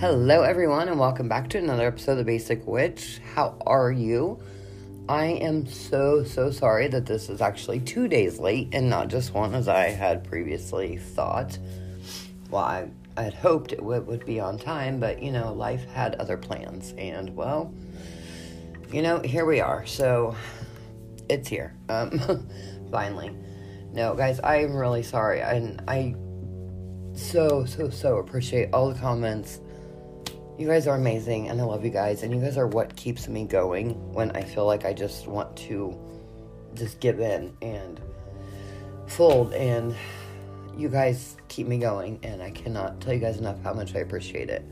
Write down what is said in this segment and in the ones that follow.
Hello, everyone, and welcome back to another episode of The Basic Witch. How are you? I am so, so sorry that this is actually two days late and not just one as I had previously thought. Well, I, had hoped it would be on time, but you know, life had other plans, and well, you know, here we are. So it's here. Um, finally. No, guys, I am really sorry, and I so, so, so appreciate all the comments you guys are amazing and I love you guys and you guys are what keeps me going when I feel like I just want to just give in and fold and you guys keep me going and I cannot tell you guys enough how much I appreciate it.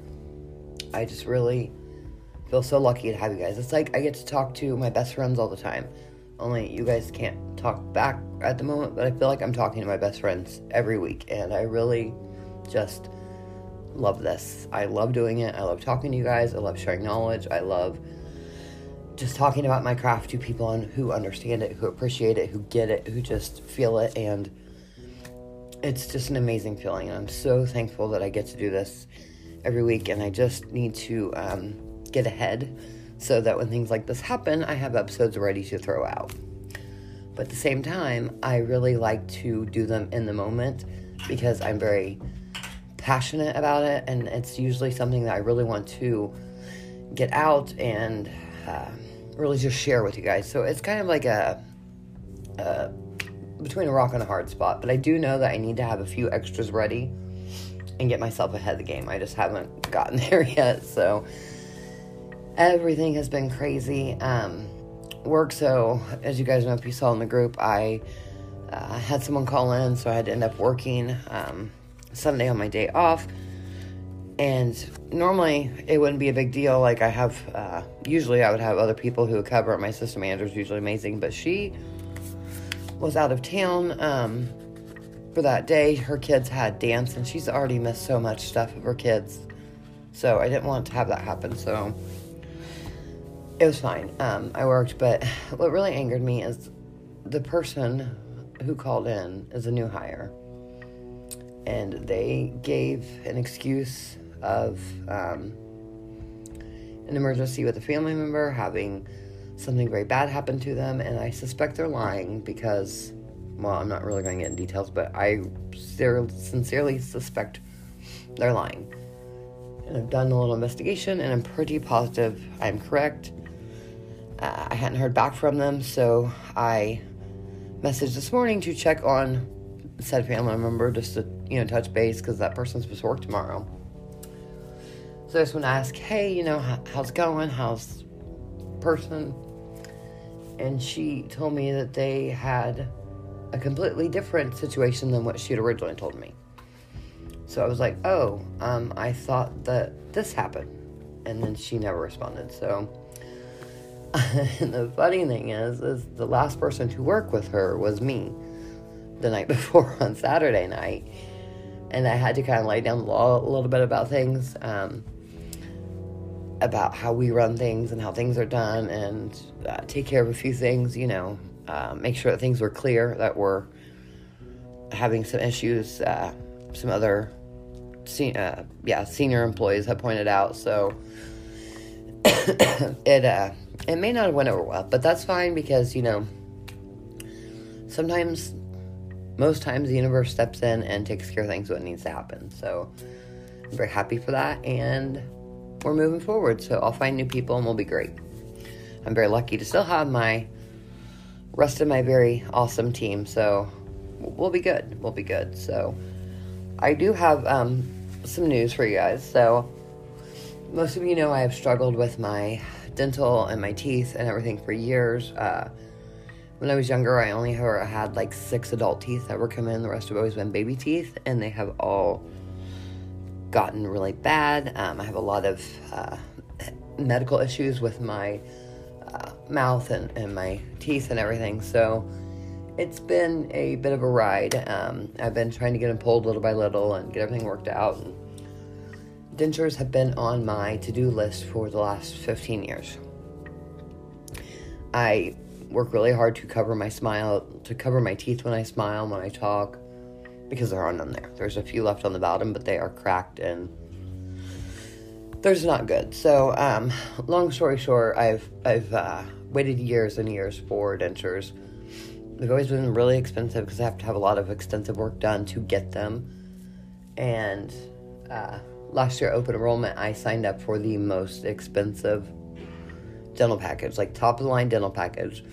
I just really feel so lucky to have you guys. It's like I get to talk to my best friends all the time. Only you guys can't talk back at the moment, but I feel like I'm talking to my best friends every week and I really just love this. I love doing it. I love talking to you guys. I love sharing knowledge. I love just talking about my craft to people who understand it, who appreciate it, who get it, who just feel it. And it's just an amazing feeling. And I'm so thankful that I get to do this every week. And I just need to um, get ahead so that when things like this happen, I have episodes ready to throw out. But at the same time, I really like to do them in the moment because I'm very passionate about it, and it's usually something that I really want to get out and uh, really just share with you guys. So it's kind of like a, a between a rock and a hard spot, but I do know that I need to have a few extras ready and get myself ahead of the game. I just haven't gotten there yet, so everything has been crazy. Um, work, so as you guys know, if you saw in the group, I uh, had someone call in, so I had to end up working. Um, Sunday on my day off. And normally it wouldn't be a big deal. Like I have, uh, usually I would have other people who would cover it. My manager is usually amazing, but she was out of town um, for that day. Her kids had dance, and she's already missed so much stuff of her kids. So I didn't want to have that happen. So it was fine. Um, I worked, but what really angered me is the person who called in is a new hire and they gave an excuse of um, an emergency with a family member having something very bad happen to them, and I suspect they're lying because, well, I'm not really going to get in details, but I sincerely suspect they're lying. And I've done a little investigation, and I'm pretty positive I'm correct. Uh, I hadn't heard back from them, so I messaged this morning to check on said family member just to you know touch base because that person's supposed to work tomorrow. So I just want to ask, hey, you know, how's it going? How's person? And she told me that they had a completely different situation than what she had originally told me. So I was like, oh, um, I thought that this happened. And then she never responded. So the funny thing is, is the last person to work with her was me the night before on Saturday night. And I had to kind of lay down law a little bit about things, um, about how we run things and how things are done, and uh, take care of a few things, you know, uh, make sure that things were clear, that we're having some issues. Uh, some other, uh, yeah, senior employees have pointed out. So it uh, it may not have went over well, but that's fine because you know sometimes most times the universe steps in and takes care of things when it needs to happen. So I'm very happy for that and we're moving forward. So I'll find new people and we'll be great. I'm very lucky to still have my rest of my very awesome team. So we'll be good. We'll be good. So I do have um, some news for you guys. So most of you know I have struggled with my dental and my teeth and everything for years. Uh, when I was younger, I only ever had like six adult teeth that were coming in. The rest have always been baby teeth, and they have all gotten really bad. Um, I have a lot of uh, medical issues with my uh, mouth and, and my teeth and everything. So it's been a bit of a ride. Um, I've been trying to get them pulled little by little and get everything worked out. And dentures have been on my to do list for the last 15 years. I work really hard to cover my smile, to cover my teeth when I smile, when I talk, because there are none there. There's a few left on the bottom, but they are cracked and they're just not good. So, um, long story short, I've I've uh, waited years and years for dentures. They've always been really expensive because I have to have a lot of extensive work done to get them. And uh, last year, open enrollment, I signed up for the most expensive dental package, like top of the line dental package.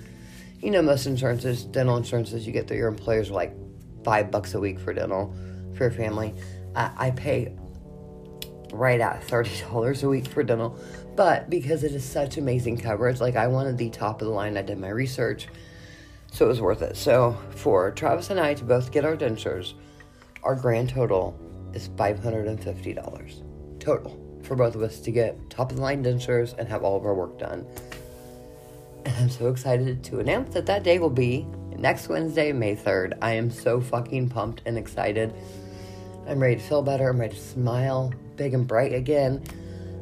You know, most insurances, dental insurances you get through your employers are like five bucks a week for dental for your family. Uh, I pay right at $30 a week for dental, but because it is such amazing coverage, like I wanted the top of the line, I did my research, so it was worth it. So for Travis and I to both get our dentures, our grand total is $550 total for both of us to get top of the line dentures and have all of our work done. And I'm so excited to announce that that day will be next Wednesday, May 3rd. I am so fucking pumped and excited. I'm ready to feel better. I'm ready to smile big and bright again.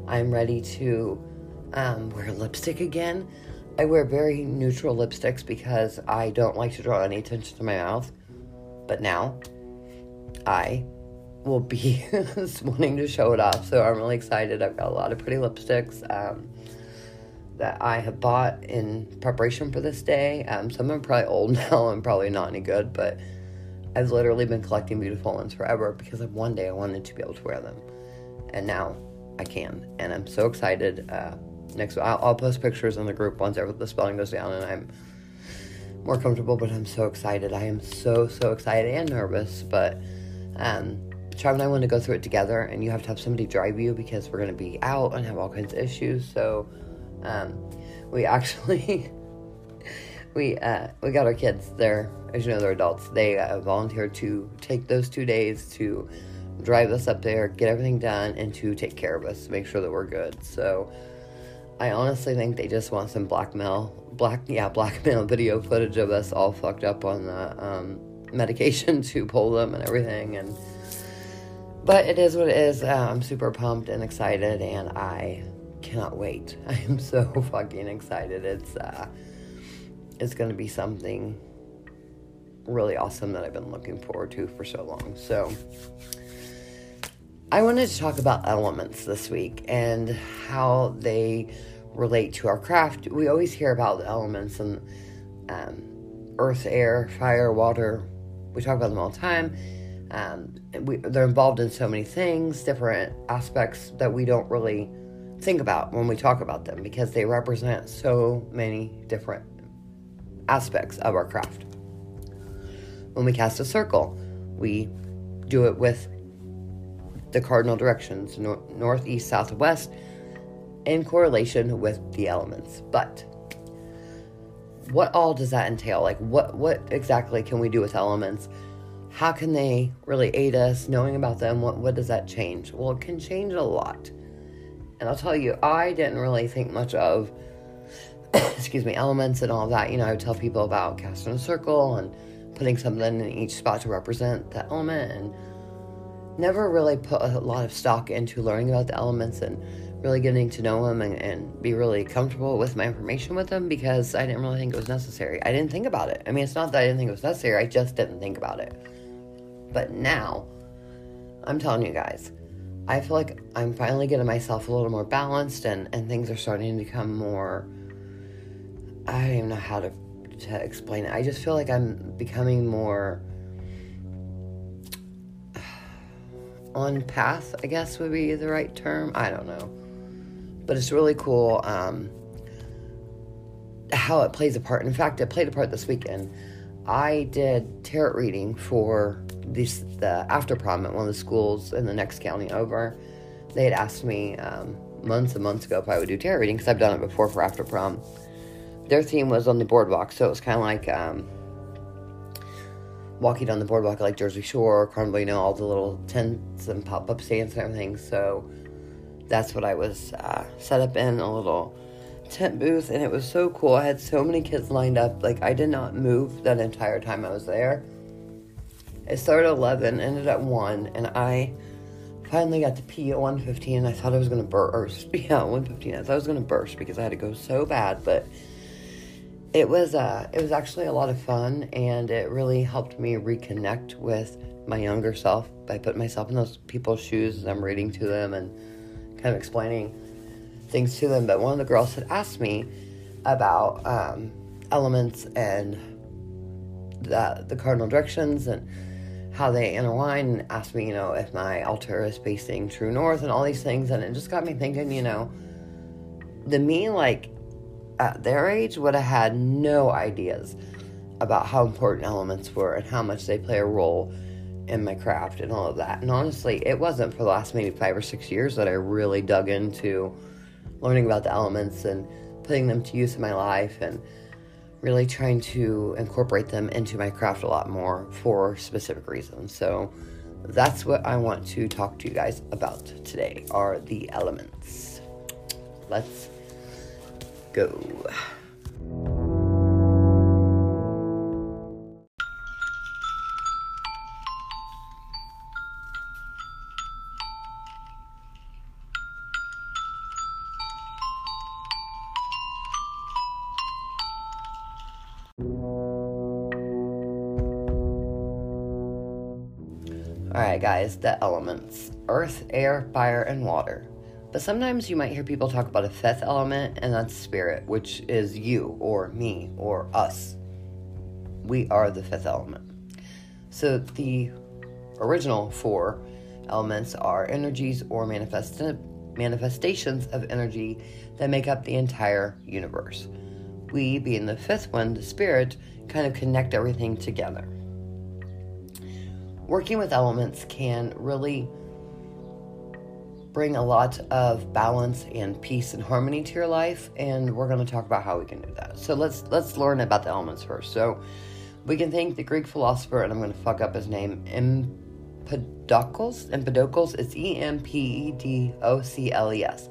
I'm ready to um, wear lipstick again. I wear very neutral lipsticks because I don't like to draw any attention to my mouth. But now I will be wanting to show it off. So I'm really excited. I've got a lot of pretty lipsticks um, that I have bought in preparation for this day. Um, some of them are probably old now and probably not any good, but I've literally been collecting beautiful ones forever because of one day I wanted to be able to wear them. And now I can. And I'm so excited. Uh, next, I'll, I'll, post pictures in the group once ever the spelling goes down and I'm more comfortable, but I'm so excited. I am so, so excited and nervous, but um, Trav and I want to go through it together, and you have to have somebody drive you because we're going to be out and have all kinds of issues. So, um, we actually we uh, we got our kids. They're as you know they're adults. They uh, volunteered to take those two days to drive us up there, get everything done, and to take care of us, make sure that we're good. So, I honestly think they just want some blackmail, black yeah blackmail video footage of us all fucked up on the um, medication to pull them and everything and but it is what it is. Uh, I'm super pumped and excited, and I cannot wait. I am so fucking excited. It's uh, it's gonna be something really awesome that I've been looking forward to for so long. So. I wanted to talk about elements this week and how they relate to our craft. We always hear about the elements and um, earth, air, fire, water. We talk about them all the time um, we, they're involved in so many things, different aspects that we don't really think about when we talk about them because they represent so many different aspects of our craft. When we cast a circle, we do it with the cardinal directions nor- north, east, south, west in correlation with the elements. But what all does that entail? Like what what exactly can we do with elements? How can they really aid us knowing about them what, what does that change well it can change a lot and i'll tell you i didn't really think much of excuse me elements and all that you know i would tell people about casting a circle and putting something in each spot to represent the element and never really put a lot of stock into learning about the elements and really getting to know them and, and be really comfortable with my information with them because I didn't really think it was necessary. I didn't think about it. I mean, it's not that I didn't think it was necessary, I just didn't think about it. But now, I'm telling you guys, I feel like I'm finally getting myself a little more balanced and, and things are starting to become more. I don't even know how to, to explain it. I just feel like I'm becoming more on path, I guess would be the right term. I don't know. But it's really cool um, how it plays a part. In fact, it played a part this weekend. I did tarot reading for the after prom at one of the schools in the next county over. They had asked me um, months and months ago if I would do tarot reading because I've done it before for after prom. Their theme was on the boardwalk, so it was kind of like um, walking on the boardwalk like Jersey Shore, Carnival, you know, all the little tents and pop up stands and everything. So that's what I was uh, set up in a little tent booth, and it was so cool. I had so many kids lined up. Like, I did not move that entire time I was there. It started at 11, ended at 1, and I finally got to pee at 1.15, and I thought I was going to burst. Yeah, 1.15. I thought I was going to burst because I had to go so bad, but it was uh, it was actually a lot of fun, and it really helped me reconnect with my younger self by putting myself in those people's shoes as I'm reading to them and kind of explaining things to them. But one of the girls had asked me about um, elements and the the cardinal directions and how they intertwine and asked me, you know, if my altar is facing true north and all these things. And it just got me thinking, you know, the me, like, at their age would have had no ideas about how important elements were and how much they play a role in my craft and all of that. And honestly, it wasn't for the last maybe five or six years that I really dug into learning about the elements and putting them to use in my life and really trying to incorporate them into my craft a lot more for specific reasons. So that's what I want to talk to you guys about today are the elements. Let's go. Guys, the elements earth, air, fire, and water. But sometimes you might hear people talk about a fifth element, and that's spirit, which is you, or me, or us. We are the fifth element. So the original four elements are energies or manifest- manifestations of energy that make up the entire universe. We, being the fifth one, the spirit, kind of connect everything together working with elements can really bring a lot of balance and peace and harmony to your life and we're going to talk about how we can do that. So let's let's learn about the elements first. So we can thank the greek philosopher and i'm going to fuck up his name empedocles empedocles it's e-m-p-e-d-o-c-l-e-s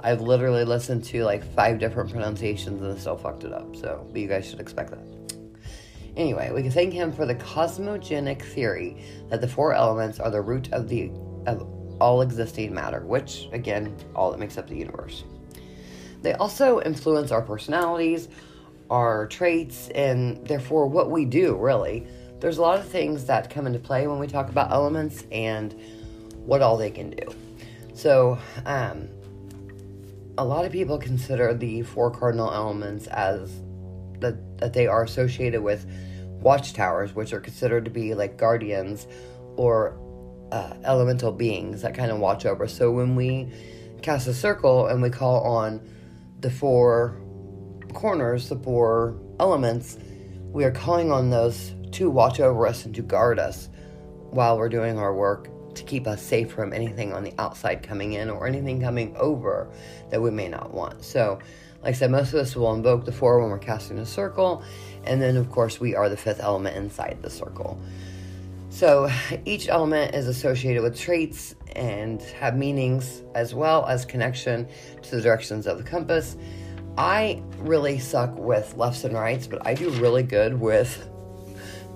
i've literally listened to like five different pronunciations and still fucked it up so but you guys should expect that Anyway, we can thank him for the cosmogenic theory that the four elements are the root of the of all existing matter, which again, all that makes up the universe. They also influence our personalities, our traits, and therefore what we do, really. There's a lot of things that come into play when we talk about elements and what all they can do. So, um, a lot of people consider the four cardinal elements as that, that they are associated with watchtowers, which are considered to be like guardians or uh, elemental beings that kind of watch over. So when we cast a circle and we call on the four corners, the four elements, we are calling on those to watch over us and to guard us while we're doing our work to keep us safe from anything on the outside coming in or anything coming over that we may not want. So, like I said, most of us will invoke the four when we're casting a circle, and then, of course, we are the fifth element inside the circle. So each element is associated with traits and have meanings as well as connection to the directions of the compass. I really suck with lefts and rights, but I do really good with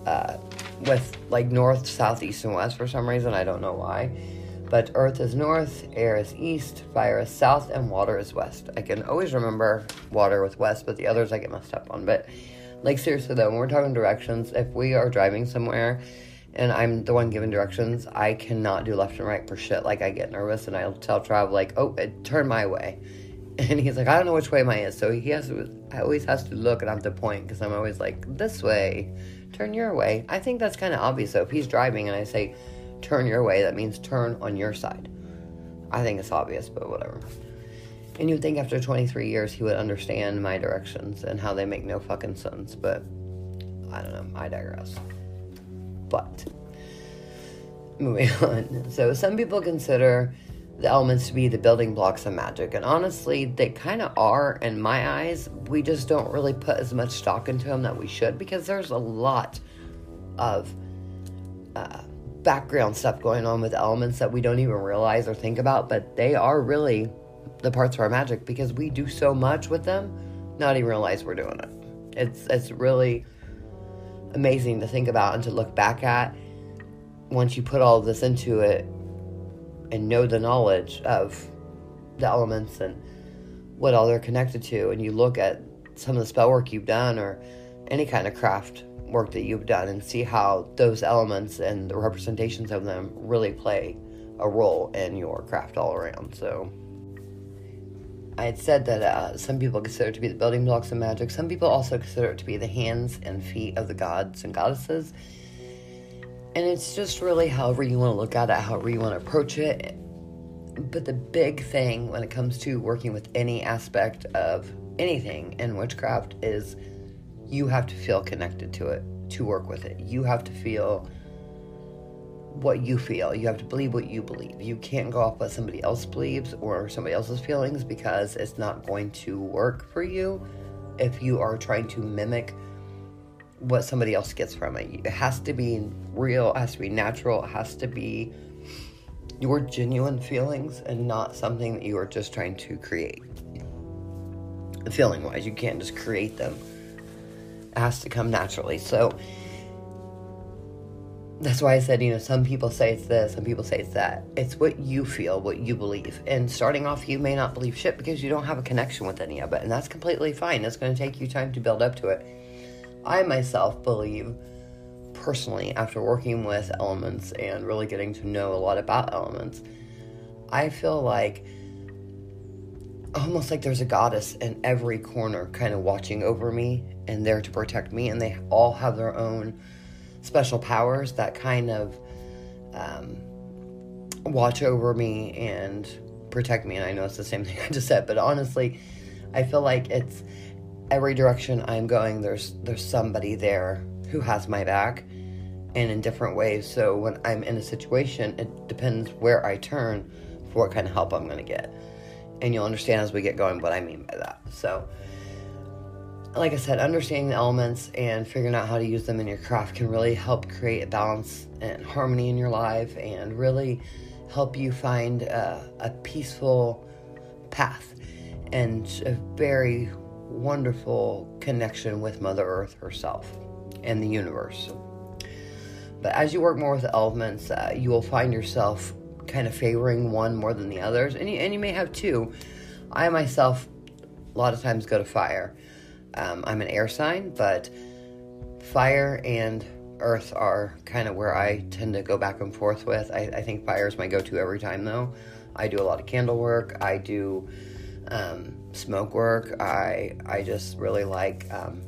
uh, with like north, south, east, and west for some reason. I don't know why. But earth is north, air is east, fire is south, and water is west. I can always remember water with west, but the others I get messed up on. But like seriously though, when we're talking directions, if we are driving somewhere and I'm the one giving directions, I cannot do left and right for shit. Like I get nervous and I'll tell Trav like, "Oh, turn my way," and he's like, "I don't know which way mine is." So he has to, I always has to look and I have to point because I'm always like, "This way, turn your way." I think that's kind of obvious though. If he's driving and I say, "Turn your way," that means turn on your side. I think it's obvious, but whatever. And you'd think after 23 years he would understand my directions and how they make no fucking sense, but I don't know. I digress. But moving on. So some people consider the elements to be the building blocks of magic, and honestly, they kind of are in my eyes. We just don't really put as much stock into them that we should because there's a lot of uh, background stuff going on with elements that we don't even realize or think about, but they are really the parts of our magic because we do so much with them, not even realize we're doing it. It's it's really amazing to think about and to look back at once you put all this into it and know the knowledge of the elements and what all they're connected to and you look at some of the spell work you've done or any kind of craft work that you've done and see how those elements and the representations of them really play a role in your craft all around. So, I had said that uh, some people consider it to be the building blocks of magic. Some people also consider it to be the hands and feet of the gods and goddesses. And it's just really however you want to look at it, however you want to approach it. But the big thing when it comes to working with any aspect of anything in witchcraft is you have to feel connected to it to work with it. You have to feel what you feel. You have to believe what you believe. You can't go off what somebody else believes or somebody else's feelings because it's not going to work for you if you are trying to mimic what somebody else gets from it. It has to be real, it has to be natural, it has to be your genuine feelings and not something that you are just trying to create. Feeling wise, you can't just create them. It has to come naturally. So, that's why I said, you know, some people say it's this, some people say it's that. It's what you feel, what you believe. And starting off, you may not believe shit because you don't have a connection with any of it. And that's completely fine. It's going to take you time to build up to it. I myself believe, personally, after working with elements and really getting to know a lot about elements, I feel like almost like there's a goddess in every corner kind of watching over me and there to protect me. And they all have their own special powers that kind of um, watch over me and protect me. And I know it's the same thing I just said, but honestly, I feel like it's every direction I'm going. There's there's somebody there who has my back, and in different ways. So when I'm in a situation, it depends where I turn for what kind of help I'm going to get, and you'll understand as we get going what I mean by that. So like I said, understanding the elements and figuring out how to use them in your craft can really help create a balance and harmony in your life and really help you find a, a peaceful path and a very wonderful connection with Mother Earth herself and the universe. But as you work more with the elements, uh, you will find yourself kind of favoring one more than the others, and you, and you may have two. I myself, a lot of times, go to fire. Um, I'm an air sign, but fire and earth are kind of where I tend to go back and forth with. I, I think fire is my go to every time, though. I do a lot of candle work, I do um, smoke work, I, I just really like um,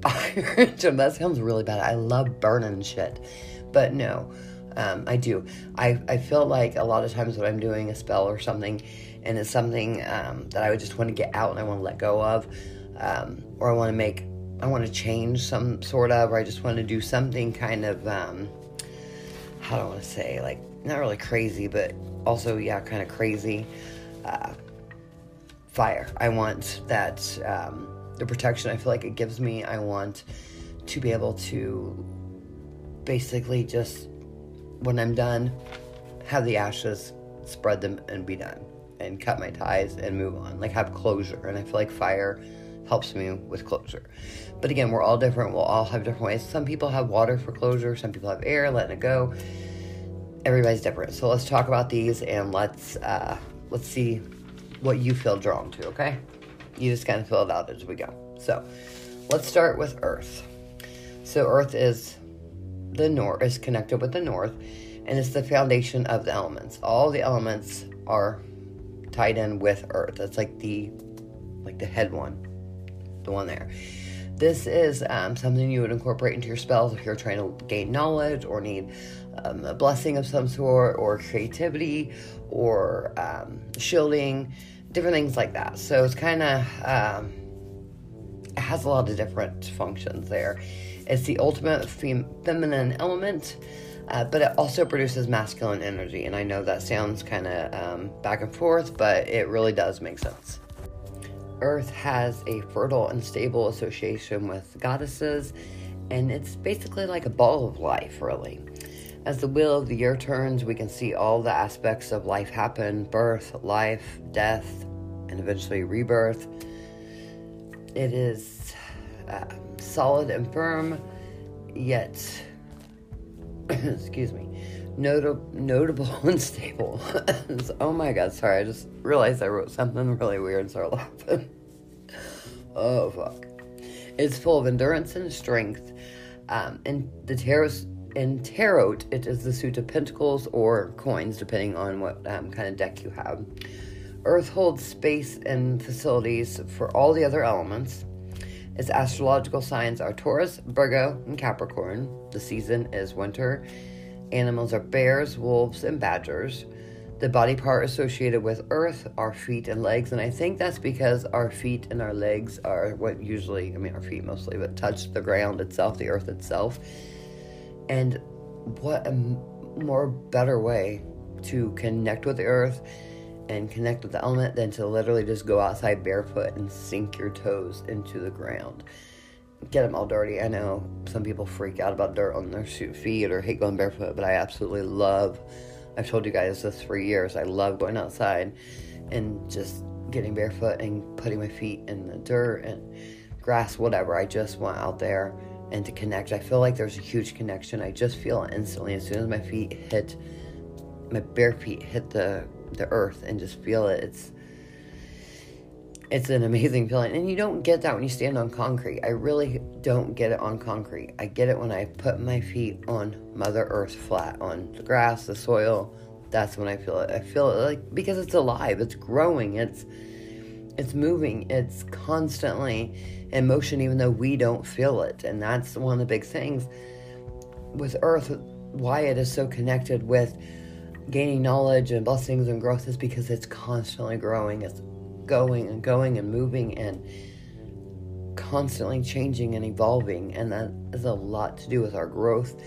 fire. that sounds really bad. I love burning shit, but no. Um, I do. I, I feel like a lot of times when I'm doing a spell or something, and it's something um, that I would just want to get out and I want to let go of, um, or I want to make, I want to change some sort of, or I just want to do something kind of, um, how do I want to say, like, not really crazy, but also, yeah, kind of crazy. Uh, fire. I want that, um, the protection I feel like it gives me. I want to be able to basically just, when I'm done, have the ashes, spread them, and be done and cut my ties and move on, like have closure. And I feel like fire helps me with closure. But again, we're all different. We'll all have different ways. Some people have water for closure, some people have air, letting it go. Everybody's different. So let's talk about these and let's uh, let's see what you feel drawn to. Okay, you just kind of fill it out as we go. So let's start with Earth. So Earth is the north is connected with the north, and it's the foundation of the elements. All the elements are tied in with Earth. That's like the like the head one, the one there. This is um, something you would incorporate into your spells if you're trying to gain knowledge or need um, a blessing of some sort, or creativity, or um, shielding, different things like that. So it's kind of um, it has a lot of different functions there. It's the ultimate fem- feminine element uh, but it also produces masculine energy. And I know that sounds kind of um, back and forth, but it really does make sense. Earth has a fertile and stable association with goddesses, and it's basically like a ball of life, really. As the wheel of the year turns, we can see all the aspects of life happen birth, life, death, and eventually rebirth. It is uh, solid and firm, yet excuse me, notable, notable and stable. oh my god, sorry, I just realized I wrote something really weird and started laughing. Oh fuck! It's full of endurance and strength. Um, and the tarot, in tarot, it is the suit of pentacles or coins, depending on what um, kind of deck you have. Earth holds space and facilities for all the other elements. Its astrological signs are Taurus, Virgo, and Capricorn. The season is winter. Animals are bears, wolves, and badgers. The body part associated with Earth are feet and legs, and I think that's because our feet and our legs are what usually, I mean, our feet mostly, but touch the ground itself, the Earth itself. And what a more better way to connect with the Earth and connect with the element than to literally just go outside barefoot and sink your toes into the ground. Get them all dirty. I know some people freak out about dirt on their feet or hate going barefoot, but I absolutely love. I've told you guys this for years. I love going outside and just getting barefoot and putting my feet in the dirt and grass, whatever. I just want out there and to connect. I feel like there's a huge connection. I just feel it instantly as soon as my feet hit, my bare feet hit the the earth and just feel it. It's it's an amazing feeling. And you don't get that when you stand on concrete. I really don't get it on concrete. I get it when I put my feet on Mother Earth flat, on the grass, the soil. That's when I feel it. I feel it like because it's alive, it's growing, it's it's moving, it's constantly in motion even though we don't feel it. And that's one of the big things with Earth, why it is so connected with gaining knowledge and blessings and growth is because it's constantly growing. It's going and going and moving and constantly changing and evolving. And that has a lot to do with our growth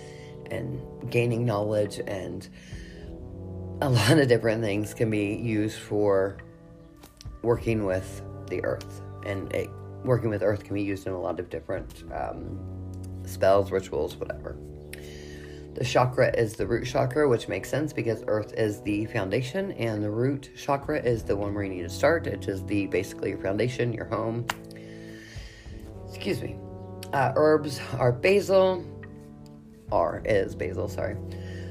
and gaining knowledge. And a lot of different things can be used for working with the earth. And it, working with earth can be used in a lot of different um, spells, rituals, whatever. The chakra is the root chakra, which makes sense because earth is the foundation, and the root chakra is the one where you need to start, which is the basically your foundation, your home. Excuse me. Uh, herbs are basil, R is basil, sorry.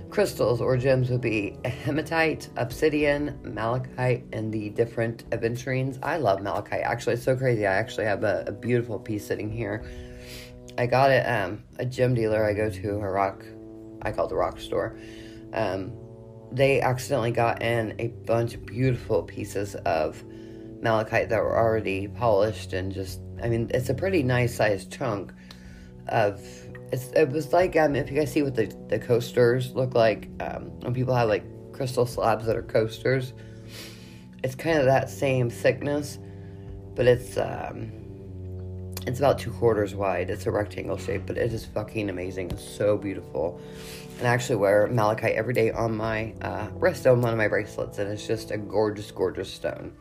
Crystals or gems would be hematite, obsidian, malachite, and the different aventurines. I love malachite. Actually, it's so crazy. I actually have a, a beautiful piece sitting here. I got it um, a gem dealer I go to, a rock I call it the rock store. Um, they accidentally got in a bunch of beautiful pieces of malachite that were already polished and just I mean it's a pretty nice sized chunk of it was like um if you guys see what the, the coasters look like um, when people have like crystal slabs that are coasters it's kind of that same thickness but it's um it's about two quarters wide. It's a rectangle shape, but it is fucking amazing. It's so beautiful. And I actually wear malachite every day on my uh, wrist on one of my bracelets, and it's just a gorgeous, gorgeous stone.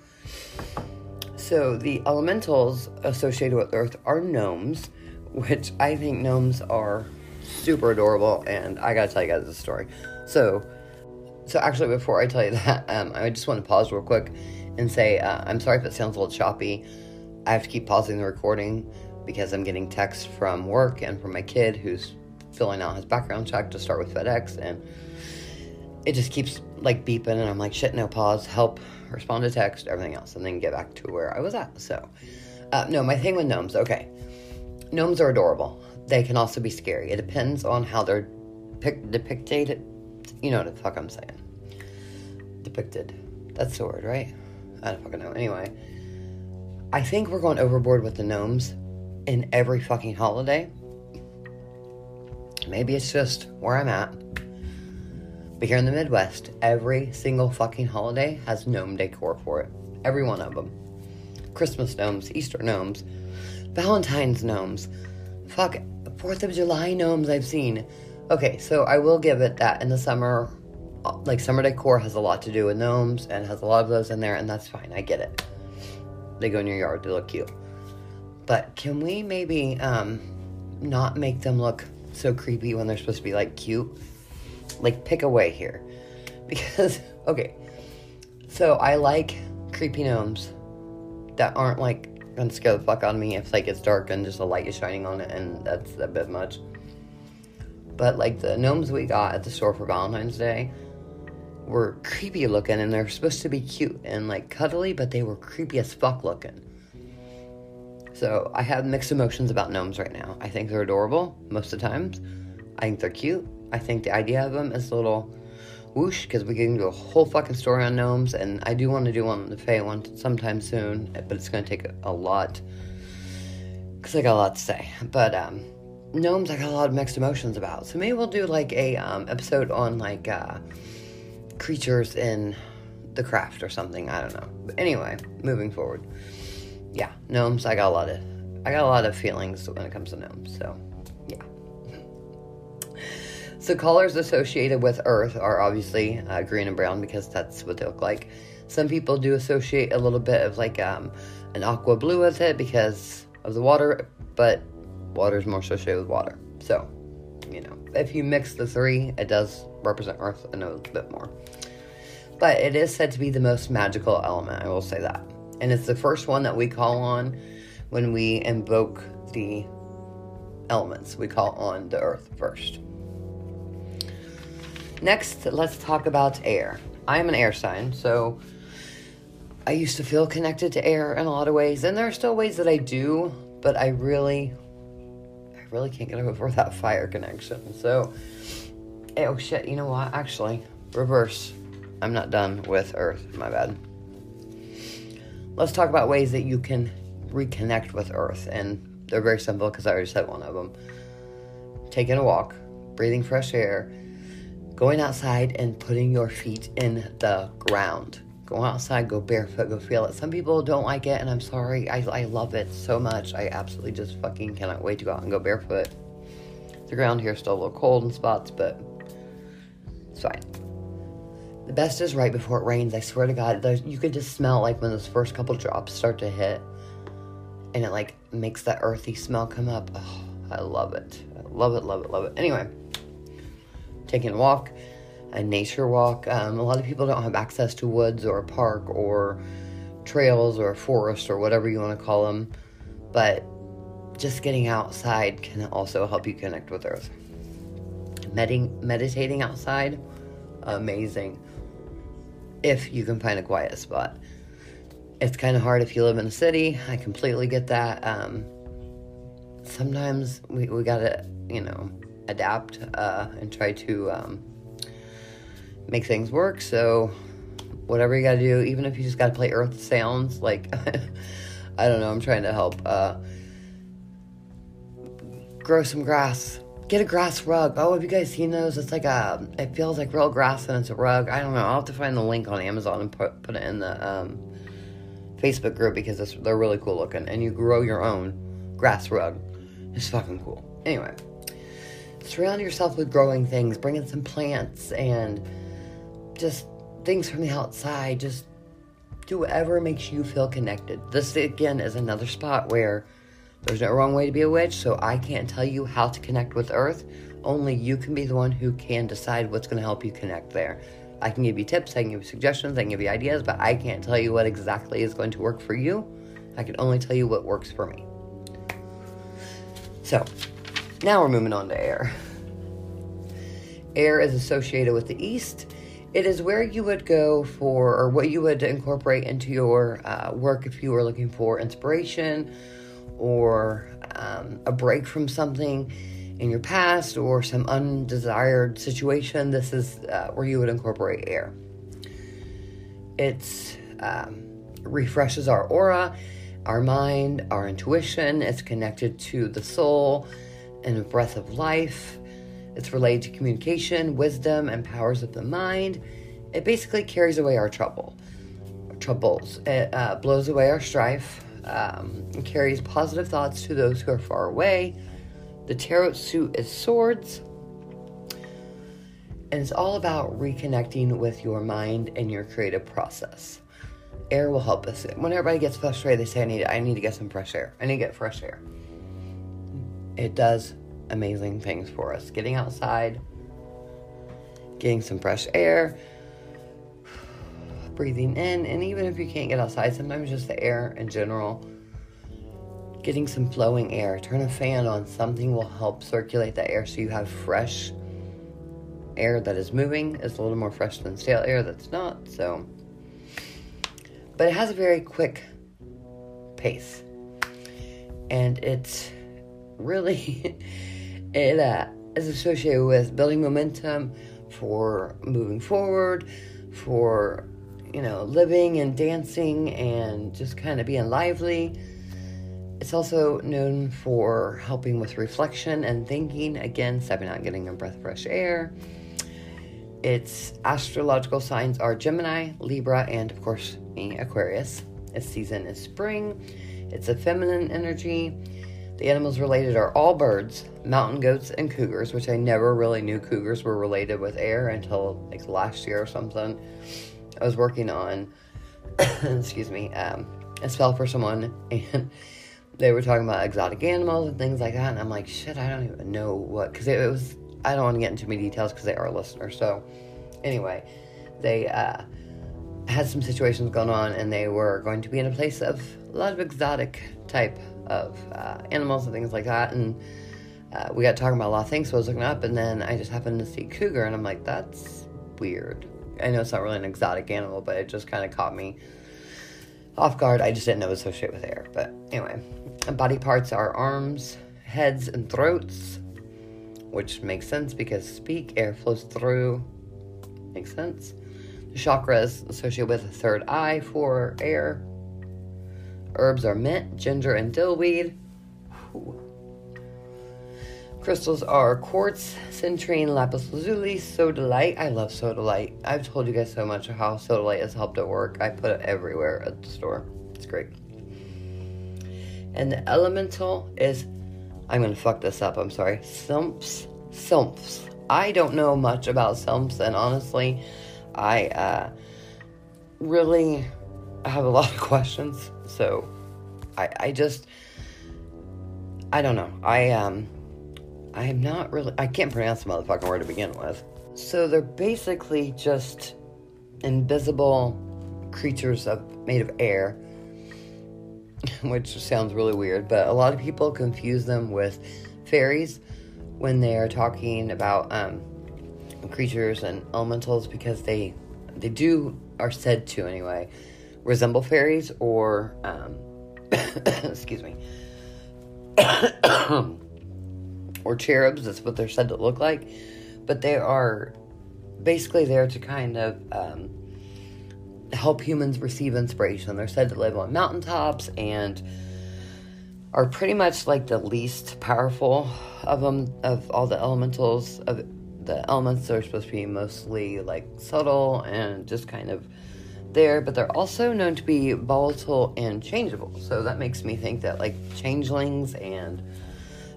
So the elementals associated with Earth are gnomes, which I think gnomes are super adorable. And I gotta tell you guys a story. So, so actually, before I tell you that, um, I just want to pause real quick and say uh, I'm sorry if it sounds a little choppy. I have to keep pausing the recording because I'm getting texts from work and from my kid who's filling out his background check to start with FedEx and it just keeps like beeping and I'm like shit no pause help respond to text everything else and then get back to where I was at so uh, no my thing with gnomes okay. Gnomes are adorable. They can also be scary. It depends on how they're pic- depicted you know what the fuck I'm saying. Depicted. That's the word right? I don't fucking know. Anyway I think we're going overboard with the gnomes in every fucking holiday. Maybe it's just where I'm at. But here in the Midwest, every single fucking holiday has gnome decor for it. Every one of them. Christmas gnomes, Easter gnomes, Valentine's gnomes, fuck, 4th of July gnomes I've seen. Okay, so I will give it that in the summer, uh, like summer decor has a lot to do with gnomes and has a lot of those in there, and that's fine. I get it. They go in your yard, they look cute. But can we maybe um, not make them look so creepy when they're supposed to be like cute? Like pick away here. Because, okay, so I like creepy gnomes that aren't like gonna scare the fuck out of me if like it's dark and just a light is shining on it and that's a bit much. But like the gnomes we got at the store for Valentine's Day were creepy looking and they're supposed to be cute and like cuddly, but they were creepy as fuck looking. So I have mixed emotions about gnomes right now. I think they're adorable most of the times. I think they're cute. I think the idea of them is a little whoosh because we can do a whole fucking story on gnomes, and I do want to do one on the Fae one sometime soon, but it's going to take a lot because I got a lot to say. But um, gnomes, I got a lot of mixed emotions about. So maybe we'll do like a um, episode on like uh, creatures in the craft or something. I don't know. But anyway, moving forward, yeah, gnomes. I got a lot of I got a lot of feelings when it comes to gnomes. So yeah. So colors associated with Earth are obviously uh, green and brown because that's what they look like. Some people do associate a little bit of like um, an aqua blue with it because of the water, but water is more associated with water. So, you know, if you mix the three, it does represent Earth a little bit more. But it is said to be the most magical element, I will say that. And it's the first one that we call on when we invoke the elements. We call on the Earth first. Next, let's talk about air. I am an air sign, so I used to feel connected to air in a lot of ways, and there are still ways that I do, but I really, I really can't get over that fire connection. So, oh shit, you know what? Actually, reverse. I'm not done with Earth. My bad. Let's talk about ways that you can reconnect with Earth, and they're very simple because I already said one of them. Taking a walk, breathing fresh air, going outside and putting your feet in the ground. Go outside, go barefoot, go feel it. Some people don't like it, and I'm sorry. I, I love it so much. I absolutely just fucking cannot wait to go out and go barefoot. The ground here is still a little cold in spots, but it's fine. The best is right before it rains. I swear to God, you can just smell like when those first couple drops start to hit, and it like makes that earthy smell come up. Oh, I love it. I love it, love it, love it. Anyway, taking a walk, a nature walk. Um, a lot of people don't have access to woods or a park or trails or a forest or whatever you want to call them, but just getting outside can also help you connect with Earth. Meditating outside, amazing if you can find a quiet spot. It's kind of hard if you live in a city. I completely get that. Um, sometimes we, we gotta, you know, adapt uh, and try to um, make things work. So, whatever you gotta do, even if you just gotta play earth sounds, like, I don't know, I'm trying to help uh, grow some grass get a grass rug. Oh, have you guys seen those? It's like a, it feels like real grass and it's a rug. I don't know. I'll have to find the link on Amazon and put, put it in the um, Facebook group because they're really cool looking. And you grow your own grass rug. It's fucking cool. Anyway, surround yourself with growing things. Bring in some plants and just things from the outside. Just do whatever makes you feel connected. This, again, is another spot where there's no wrong way to be a witch, so I can't tell you how to connect with Earth. Only you can be the one who can decide what's going to help you connect there. I can give you tips, I can give you suggestions, I can give you ideas, but I can't tell you what exactly is going to work for you. I can only tell you what works for me. So, now we're moving on to air. Air is associated with the east. It is where you would go for, or what you would incorporate into your uh, work if you were looking for inspiration or um, a break from something in your past or some undesired situation, this is uh, where you would incorporate air. It um, refreshes our aura, our mind, our intuition. It's connected to the soul and the breath of life. It's related to communication, wisdom, and powers of the mind. It basically carries away our trouble, troubles. It uh, blows away our strife, um, carries positive thoughts to those who are far away. The tarot suit is swords. And it's all about reconnecting with your mind and your creative process. Air will help us. When everybody gets frustrated, they say, I need, I need to get some fresh air. I need to get fresh air. It does amazing things for us. Getting outside, getting some fresh air, breathing in, and even if you can't get outside, sometimes just the air in general, getting some flowing air. Turn a fan on, something will help circulate the air so you have fresh air that is moving. It's a little more fresh than stale air that's not, so. But it has a very quick pace. and it's really it uh, is associated with building momentum for moving forward, for you know living and dancing and just kind of being lively. It's also known for helping with reflection and thinking. Again, stepping out and getting a breath of fresh air. Its astrological signs are Gemini, Libra, and of course, me, Aquarius. Its season is spring. It's a feminine energy. The animals related are all birds, mountain goats, and cougars, which I never really knew cougars were related with air until like last year or something. I was working on, excuse me, um, a spell for someone, and they were talking about exotic animals and things like that. And I'm like, shit, I don't even know what, because it, it was I don't want to get into many details because they are listeners. So, anyway, they uh, had some situations going on, and they were going to be in a place of a lot of exotic type of uh, animals and things like that. And uh, we got talking about a lot of things, so I was looking up, and then I just happened to see cougar, and I'm like, that's weird. I know it's not really an exotic animal, but it just kind of caught me off guard. I just didn't know it was associated with air. But anyway, body parts are arms, heads, and throats which makes sense because speak, air flows through. Makes sense. The chakra is associated with the third eye for air. Herbs are mint, ginger, and dillweed. Crystals are quartz, citrine, lapis lazuli, sodalite. I love sodalite. I've told you guys so much how sodalite has helped at work. I put it everywhere at the store. It's great. And the elemental is I'm gonna fuck this up, I'm sorry. Sumps. Sumps. I don't know much about sumps, and honestly, I uh, really have a lot of questions. So I, I just, I don't know. I um, I am not really. I can't pronounce the motherfucking word to begin with. So they're basically just invisible creatures of made of air which sounds really weird, but a lot of people confuse them with fairies when they are talking about um, creatures and elementals because they they do are said to anyway resemble fairies or um, excuse me or cherubs. That's what they're said to look like, but they are basically there to kind of um, help humans receive inspiration. They're said to live on mountaintops and are pretty much like the least powerful of them of all the elementals of the elements are supposed to be mostly like subtle and just kind of there but they're also known to be volatile and changeable so that makes me think that like changelings and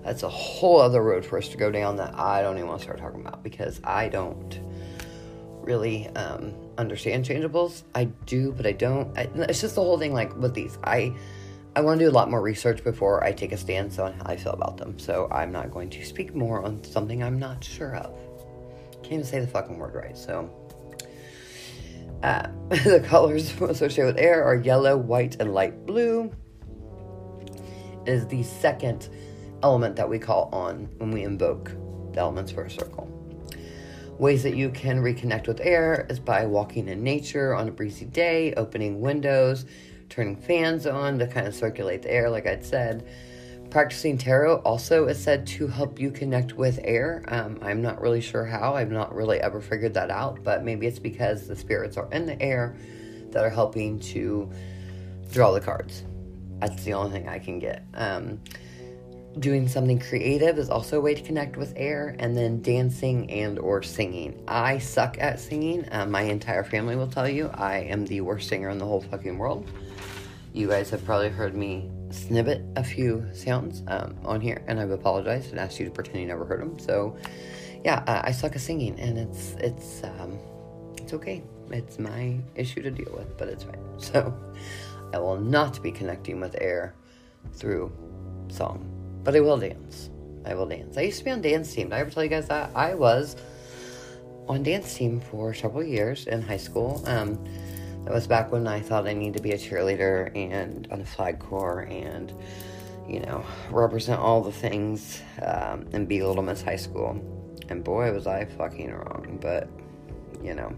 that's a whole other road for us to go down that i don't even want to start talking about because i don't really um, understand changeables. I do, but I don't. I, it's just the whole thing. Like with these, I I want to do a lot more research before I take a stance on how I feel about them. So I'm not going to speak more on something I'm not sure of. Can't even say the fucking word right. So. Uh, the colors associated with air are yellow, white, and light blue. It is the second element that we call on when we invoke the elements for a circle. Ways that you can reconnect with air is by walking in nature on a breezy day, opening windows, turning fans on to kind of circulate the air, like I'd said. Practicing tarot also is said to help you connect with air. Um, I'm not really sure how. I've not really ever figured that out, but maybe it's because the spirits are in the air that are helping to draw the cards. That's the only thing I can get. Um, doing something creative is also a way to connect with air and then dancing and or singing. I suck at singing. Um, my entire family will tell you i am the worst singer in the whole fucking world. You guys have probably heard me snippet a few sounds um, on here and i've apologized and asked you to pretend you never heard them so yeah uh, i suck at singing and it's it's um, it's okay. It's my issue to deal with but it's fine. So i will not be connecting with air through song but I will dance. I will dance. I used to be on dance team. Did I ever tell you guys that? I was on dance team for several years in high school. Um, that was back when I thought I needed to be a cheerleader and on the flag corps and, you know, represent all the things um, and be Little Miss High School. And boy, was I fucking wrong. But, you know,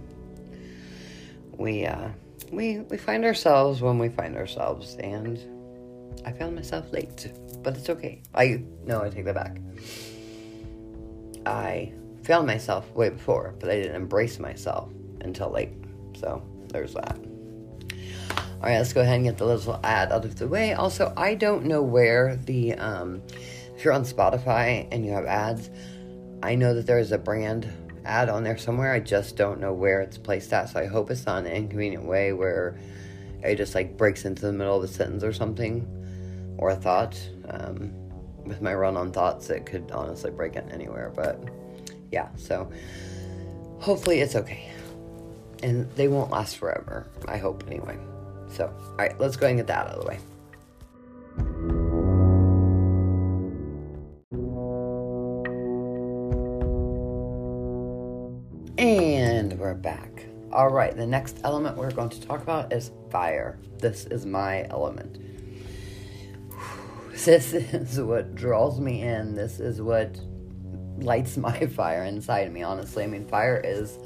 we, uh, we, we find ourselves when we find ourselves. And I found myself late, but it's okay. I no, I take that back. I found myself way before, but I didn't embrace myself until late. So there's that. All right, let's go ahead and get the little ad out of the way. Also, I don't know where the um, if you're on Spotify and you have ads, I know that there's a brand ad on there somewhere. I just don't know where it's placed at. So I hope it's not an inconvenient way where it just like breaks into the middle of a sentence or something or a thought. Um, with my run on thoughts, it could honestly break it anywhere. But yeah, so hopefully it's okay. And they won't last forever. I hope anyway. So, all right, let's go and get that out of the way. And we're back. All right, the next element we're going to talk about is fire. This is my element. This is what draws me in. This is what lights my fire inside me, honestly. I mean, fire is.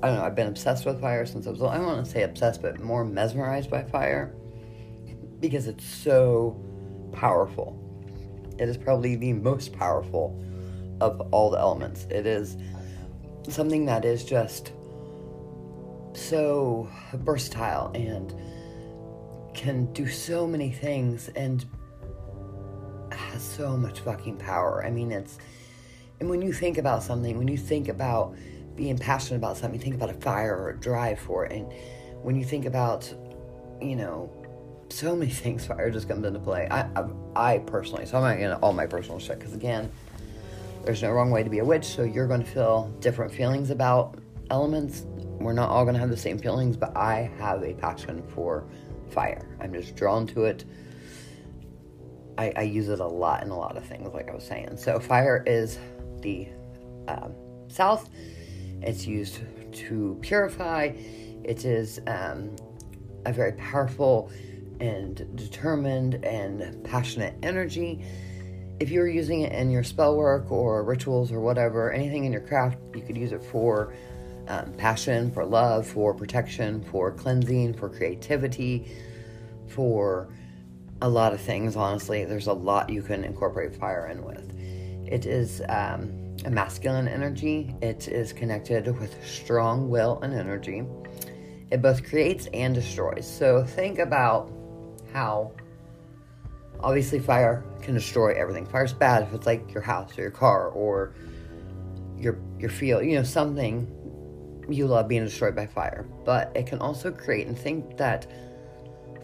I don't know, I've been obsessed with fire since I was little. I don't want to say obsessed, but more mesmerized by fire because it's so powerful. It is probably the most powerful of all the elements. It is something that is just so versatile and can do so many things and has so much fucking power. I mean, it's. And when you think about something, when you think about being passionate about something, you think about a fire or a drive for it. And when you think about, you know, so many things, fire just comes into play. I, I, I personally, so I'm not going to all my personal shit, because again, there's no wrong way to be a witch, so you're going to feel different feelings about elements. We're not all going to have the same feelings, but I have a passion for fire. I'm just drawn to it. I, I use it a lot in a lot of things, like I was saying. So, fire is the um, south. It's used to purify. It is um, a very powerful and determined and passionate energy. If you're using it in your spell work or rituals or whatever, anything in your craft, you could use it for um, passion, for love, for protection, for cleansing, for creativity, for a lot of things, honestly. There's a lot you can incorporate fire in with. It is um, a masculine energy, it is connected with strong will and energy. It both creates and destroys. So think about how obviously fire can destroy everything. Fire's bad if it's like your house or your car or your your field, you know, something you love being destroyed by fire. But it can also create and think that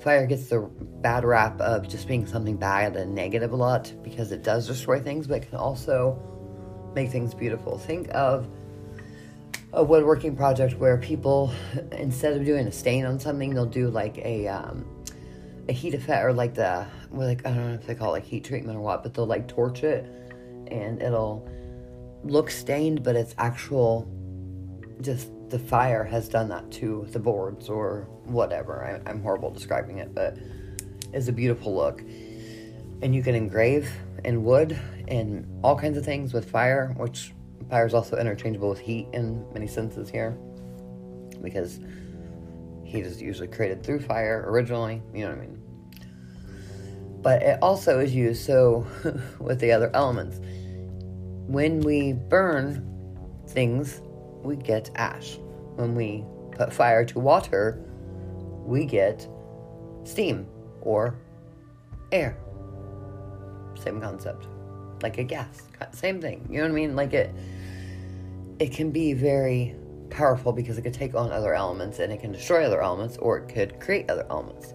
fire gets the bad rap of just being something bad and negative a lot because it does destroy things, but it can also make things beautiful. Think of a woodworking project where people, instead of doing a stain on something, they'll do like a um, a heat effect or like the well, like I don't know if they call it like heat treatment or what, but they'll like torch it and it'll look stained, but it's actual just the fire has done that to the boards or whatever. I, am horrible describing it, but it's a beautiful look. And you can engrave in wood and all kinds of things with fire, which fire is also interchangeable with heat in many senses here because heat is usually created through fire originally, you know what I mean? But it also is used so with the other elements. When we burn things, we get ash. When we put fire to water, we get steam or air. Same concept. Like a gas. Same thing. You know what I mean? Like it it can be very powerful because it could take on other elements and it can destroy other elements or it could create other elements.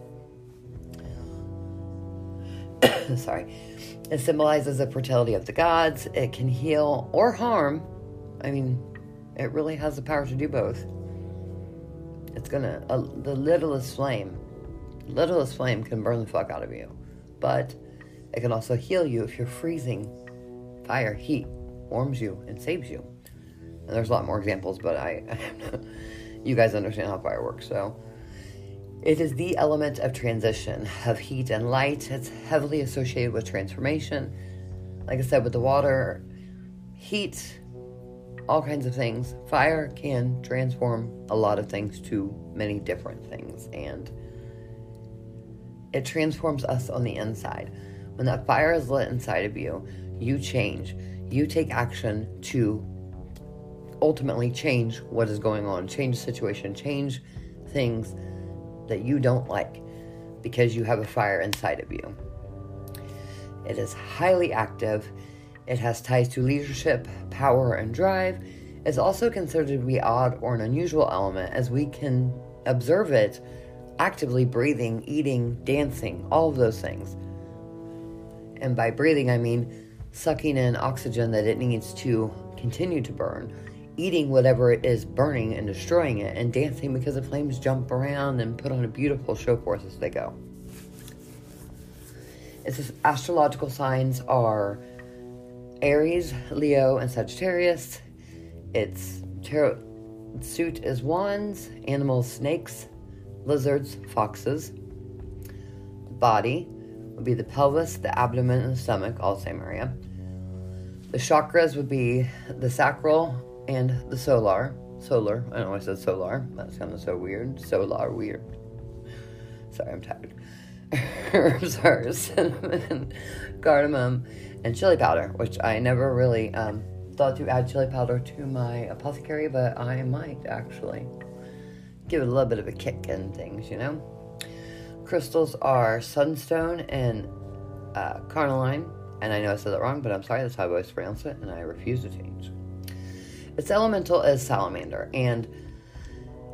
Sorry. It symbolizes the fertility of the gods. It can heal or harm. I mean, it really has the power to do both. It's gonna, uh, the littlest flame, littlest flame can burn the fuck out of you. But it can also heal you if you're freezing. Fire, heat, warms you and saves you. And there's a lot more examples, but I, I you guys understand how fire works. So it is the element of transition, of heat and light. It's heavily associated with transformation. Like I said, with the water, heat all kinds of things. Fire can transform a lot of things to many different things. And it transforms us on the inside. When that fire is lit inside of you, you change. You take action to ultimately change what is going on, change the situation, change things that you don't like because you have a fire inside of you. It is highly active. It has ties to leadership, power, and drive. It's also considered to be odd or an unusual element as we can observe it actively breathing, eating, dancing, all of those things. And by breathing, I mean sucking in oxygen that it needs to continue to burn, eating whatever it is burning and destroying it, and dancing because the flames jump around and put on a beautiful show for us as they go. Its astrological signs are Aries, Leo, and Sagittarius. Its tarot suit is wands, animals, snakes, lizards, foxes. The Body would be the pelvis, the abdomen, and the stomach, all same area. The chakras would be the sacral and the solar. Solar. I know I said solar. That sounded so weird. Solar weird. Sorry, I'm tired. Herbs are cinnamon, cardamom, and chili powder, which I never really um, thought to add chili powder to my apothecary, but I might actually give it a little bit of a kick and things, you know. Crystals are sunstone and uh, and I know I said that wrong, but I'm sorry, that's how I always pronounce it, and I refuse to change. Its elemental is salamander, and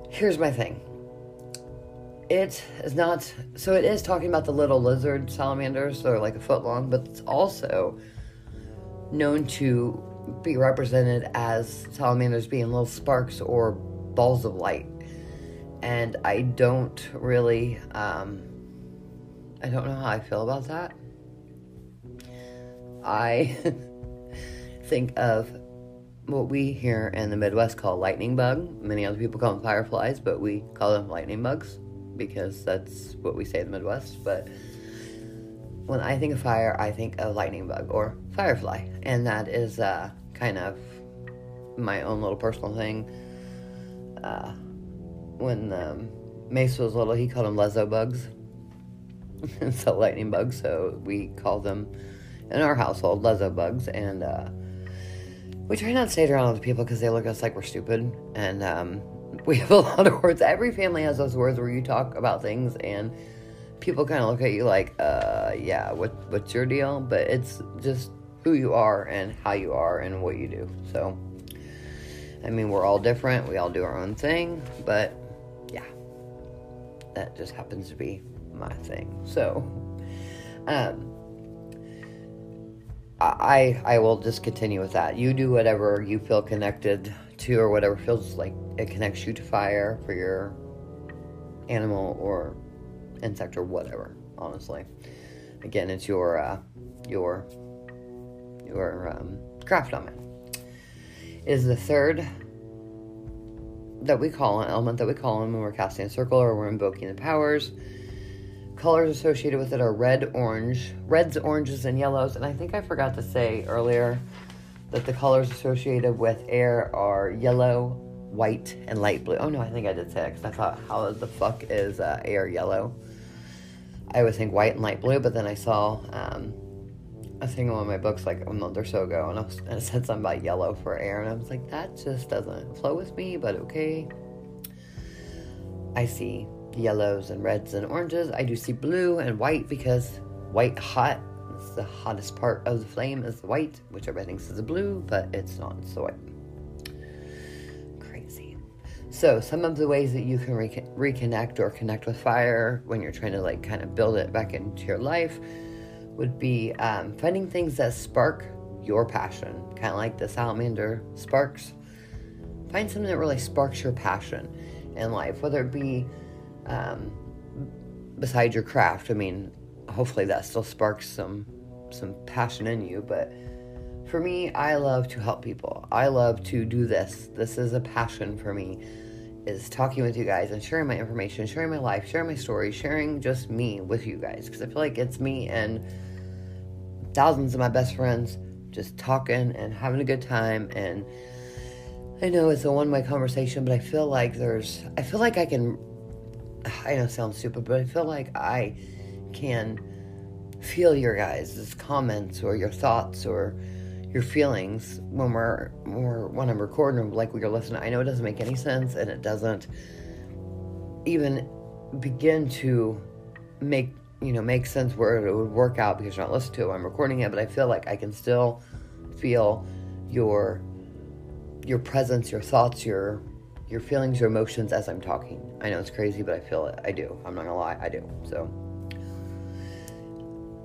here's my thing. It is not, so it is talking about the little lizard salamanders, they're like a foot long, but it's also known to be represented as salamanders being little sparks or balls of light and I don't really, um, I don't know how I feel about that. I think of what we here in the Midwest call lightning bug. Many other people call them fireflies, but we call them lightning bugs because that's what we say in the Midwest. But when I think of fire, I think of lightning bug or firefly, and that is uh, kind of my own little personal thing. Uh, when um, Mace was little, he called them lezo bugs. so lightning bugs, so we call them in our household lezo bugs, and uh, we try not to say it around other people because they look at us like we're stupid, and um, we have a lot of words. Every family has those words where you talk about things, and people kind of look at you like, uh, yeah, what what's your deal? But it's just who you are and how you are and what you do. So, I mean, we're all different. We all do our own thing, but yeah, that just happens to be my thing. So, um, I I will just continue with that. You do whatever you feel connected to, or whatever feels like it connects you to fire for your animal or insect or whatever. Honestly, again, it's your uh, your your um, craft it. Is the third that we call an element that we call them when we're casting a circle or we're invoking the powers. Colors associated with it are red, orange, reds, oranges, and yellows. And I think I forgot to say earlier that the colors associated with air are yellow, white, and light blue. Oh no, I think I did say it because I thought, how the fuck is uh, air yellow? I would think white and light blue, but then I saw um, a thing in one of my books like a month or so ago, and, was, and it said something about yellow for air, and I was like, that just doesn't flow with me, but okay. I see yellows and reds and oranges. I do see blue and white because white hot. It's the hottest part of the flame is the white, which everybody thinks is the blue, but it's not. It's the white. So some of the ways that you can re- reconnect or connect with fire when you're trying to like kind of build it back into your life would be um, finding things that spark your passion, kind of like the salamander sparks. Find something that really sparks your passion in life, whether it be um, beside your craft. I mean, hopefully that still sparks some some passion in you. But for me, I love to help people. I love to do this. This is a passion for me. Is talking with you guys and sharing my information, sharing my life, sharing my story, sharing just me with you guys. Because I feel like it's me and thousands of my best friends just talking and having a good time. And I know it's a one-way conversation, but I feel like there's I feel like I can I know sounds stupid, but I feel like I can feel your guys' comments or your thoughts or your feelings when we're, we're when I'm recording like when you're listening. I know it doesn't make any sense and it doesn't even begin to make you know make sense where it would work out because you're not listening to it. I'm recording it, but I feel like I can still feel your your presence, your thoughts, your your feelings, your emotions as I'm talking. I know it's crazy, but I feel it. I do. I'm not gonna lie, I do. So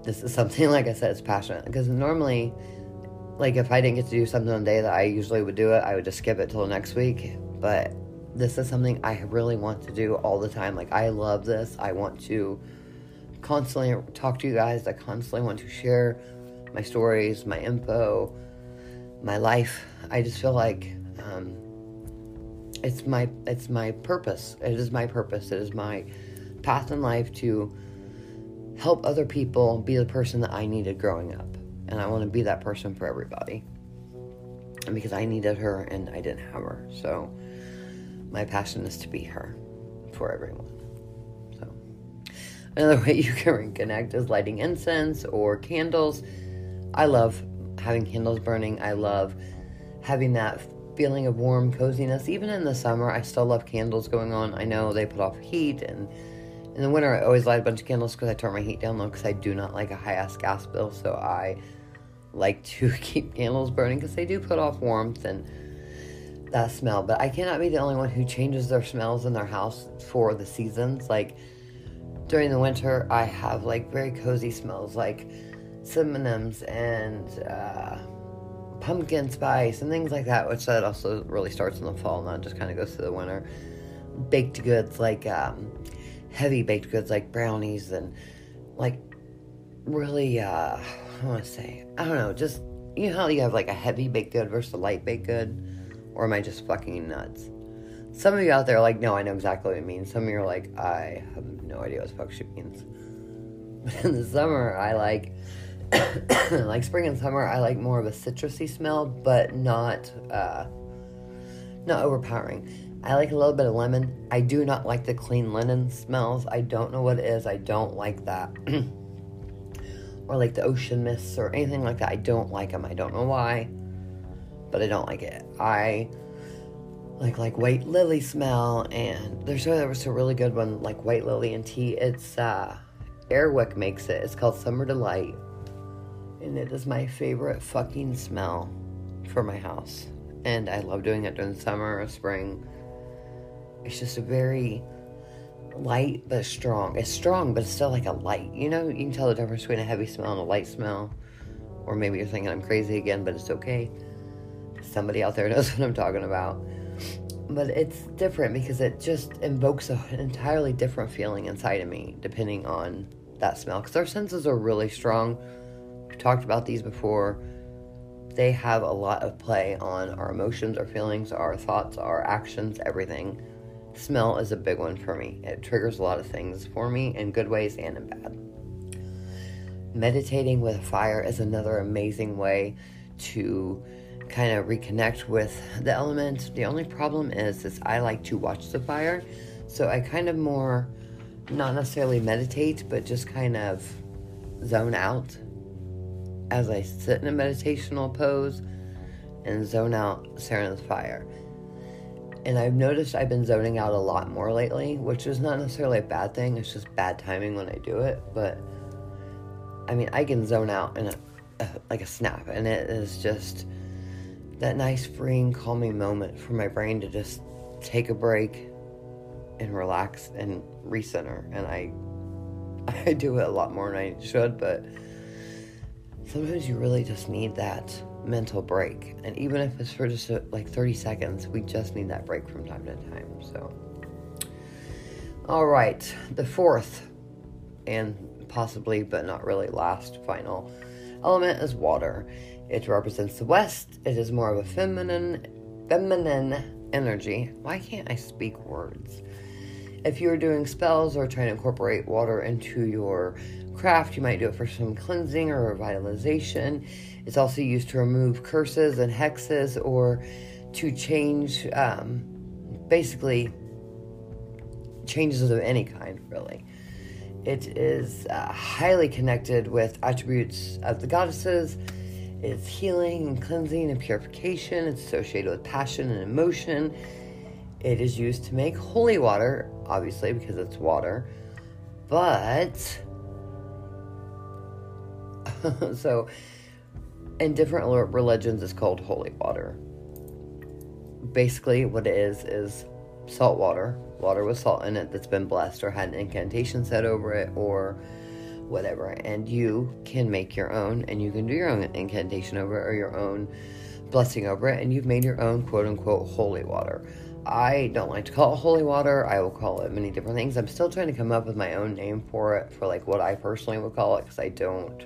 this is something like I said, it's passionate because normally, like if I didn't get to do something on the day that I usually would do it, I would just skip it till next week. But this is something I really want to do all the time. Like I love this. I want to constantly talk to you guys. I constantly want to share my stories, my info, my life. I just feel like um, it's my it's my purpose. It is my purpose. It is my path in life to help other people be the person that I needed growing up, and I want to be that person for everybody. And because I needed her and I didn't have her, so my passion is to be her for everyone. So another way you can reconnect is lighting incense or candles. I love having candles burning. I love having that feeling of warm coziness. Even in the summer, I still love candles going on. I know they put off heat, and in the winter, I always light a bunch of candles because I turn my heat down low because I do not like a high ass gas bill. So I like to keep candles burning because they do put off warmth and that smell. But I cannot be the only one who changes their smells in their house for the seasons. Like during the winter, I have like very cozy smells like cinnamons and. Uh, pumpkin spice and things like that, which that also really starts in the fall, and not just kind of goes through the winter. Baked goods like um, heavy baked goods like brownies and like really, uh, I want to say, I don't know, just you know how you have like a heavy baked good versus a light baked good, or am I just fucking nuts? Some of you out there are like, no, I know exactly what it means. Some of you are like, I have no idea what the fuck she means. But in the summer, I like like spring and summer, I like more of a citrusy smell, but not uh, not overpowering. I like a little bit of lemon. I do not like the clean linen smells. I don't know what it is. I don't like that. or like the ocean mists or anything like that. I don't like them. I don't know why, but I don't like it. I like like white lily smell and there's there was a really good one like white lily and tea. It's uh Air Wick makes it. It's called Summer Delight and it is my favorite fucking smell for my house. And I love doing it during summer or spring. It's just a very light but strong. It's strong, but it's still like a light. You know, you can tell the difference between a heavy smell and a light smell. Or maybe you're thinking I'm crazy again, but it's okay. Somebody out there knows what I'm talking about. But it's different because it just invokes an entirely different feeling inside of me, depending on that smell. Because our senses are really strong We've talked about these before. They have a lot of play on our emotions, our feelings, our thoughts, our actions, everything. Smell is a big one for me. It triggers a lot of things for me in good ways and in bad. Meditating with fire is another amazing way to kind of reconnect with the element. The only problem is is I like to watch the fire. So I kind of more not necessarily meditate, but just kind of zone out as I sit in a meditational pose and zone out staring at the fire. And I've noticed I've been zoning out a lot more lately, which is not necessarily a bad thing. It's just bad timing when I do it. But I mean, I can zone out in a, a like a snap, and it is just that nice, freeing, calming moment for my brain to just take a break and relax and recenter. And I I do it a lot more than I should, but sometimes you really just need that mental break. And even if it's for just a, like 30 seconds, we just need that break from time to time. So, all right, the fourth and possibly, but not really last, final element is water. It represents the West. It is more of a feminine, feminine energy. Why can't I speak words? If you're doing spells or trying to incorporate water into your craft. You might do it for some cleansing or revitalization. It's also used to remove curses and hexes or to change, um, basically, changes of any kind, really. It is uh, highly connected with attributes of the goddesses. It's healing and cleansing and purification. It's associated with passion and emotion. It is used to make holy water, obviously, because it's water. But, so, in different religions, it's called holy water. Basically, what it is is salt water, water with salt in it that's been blessed or had an incantation said over it or whatever. And you can make your own and you can do your own incantation over it or your own blessing over it. And you've made your own quote unquote holy water. I don't like to call it holy water. I will call it many different things. I'm still trying to come up with my own name for it, for like what I personally would call it, because I don't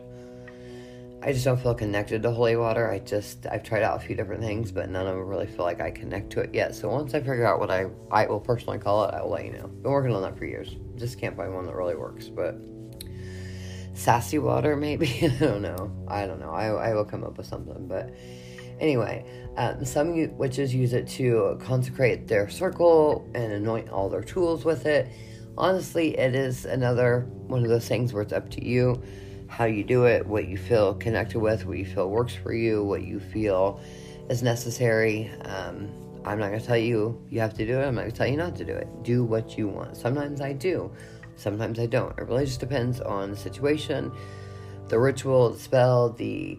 I just don't feel connected to holy water. I just I've tried out a few different things, but none of them really feel like I connect to it yet. So once I figure out what I I will personally call it, I will let you know. Been working on that for years. Just can't find one that really works. But sassy water, maybe I don't know. I don't know. I I will come up with something. But anyway, um, some witches use it to consecrate their circle and anoint all their tools with it. Honestly, it is another one of those things where it's up to you how you do it, what you feel connected with, what you feel works for you, what you feel is necessary. Um, I'm not going to tell you you have to do it. I'm not going to tell you not to do it. Do what you want. Sometimes I do, sometimes I don't. It really just depends on the situation, the ritual, the spell, the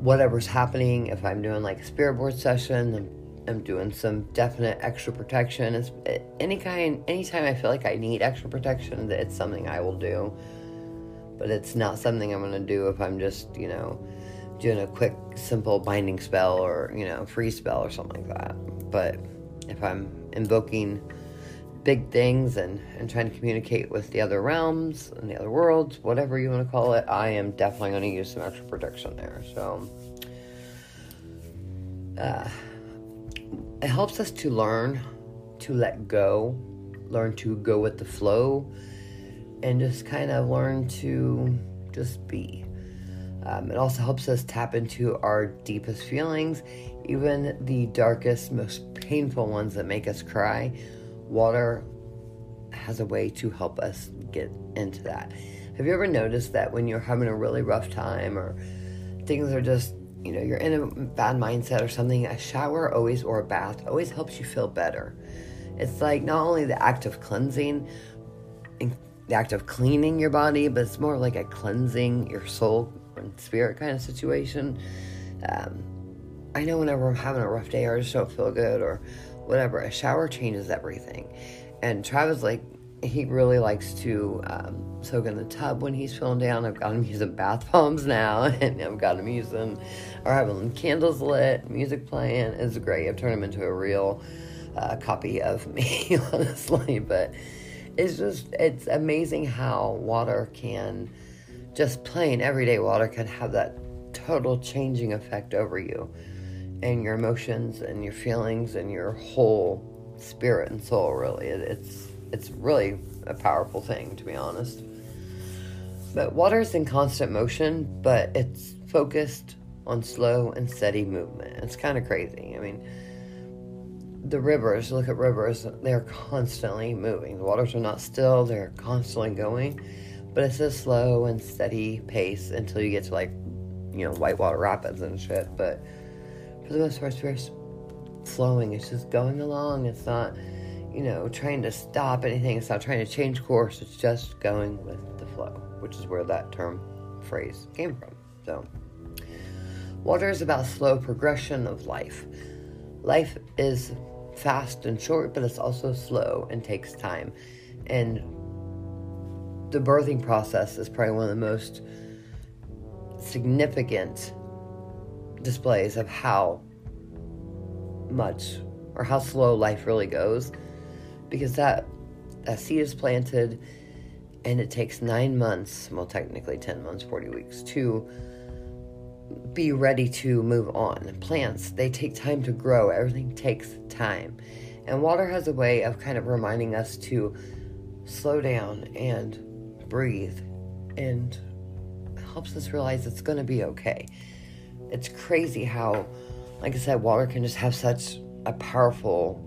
whatever's happening. If I'm doing like a spirit board session, I'm, I'm doing some definite extra protection. It's any kind, anytime I feel like I need extra protection, it's something I will do but it's not something I'm going to do if I'm just, you know, doing a quick, simple binding spell or, you know, free spell or something like that. But if I'm invoking big things and, and trying to communicate with the other realms and the other worlds, whatever you want to call it, I am definitely going to use some extra protection there. So, uh, it helps us to learn to let go, learn to go with the flow and just kind of learn to just be. Um, it also helps us tap into our deepest feelings, even the darkest, most painful ones that make us cry. Water has a way to help us get into that. Have you ever noticed that when you're having a really rough time or things are just, you know, you're in a bad mindset or something, a shower always or a bath always helps you feel better. It's like not only the act of cleansing and the act of cleaning your body, but it's more like a cleansing your soul and spirit kind of situation. Um, I know whenever I'm having a rough day or I just don't feel good or whatever, a shower changes everything. And Travis, like, he really likes to um, soak in the tub when he's feeling down. I've got him using bath bombs now, and I've got him using or having candles lit, music playing. It's great. I've turned him into a real uh, copy of me, honestly. But it's just it's amazing how water can just plain everyday water can have that total changing effect over you and your emotions and your feelings and your whole spirit and soul really. It's it's really a powerful thing to be honest. But water is in constant motion but it's focused on slow and steady movement. It's kind of crazy. I mean the rivers, look at rivers, they're constantly moving. The waters are not still, they're constantly going. But it's a slow and steady pace until you get to like, you know, whitewater rapids and shit. But for the most part, it's very flowing. It's just going along. It's not, you know, trying to stop anything. It's not trying to change course. It's just going with the flow, which is where that term phrase came from. So, water is about slow progression of life. Life is fast and short, but it's also slow and takes time. And the birthing process is probably one of the most significant displays of how much or how slow life really goes because that a seed is planted and it takes nine months well technically 10 months 40 weeks to be ready to move on. Plants, they take time to grow, everything takes time. And water has a way of kind of reminding us to slow down and breathe and helps us realize it's going to be okay. It's crazy how, like I said, water can just have such a powerful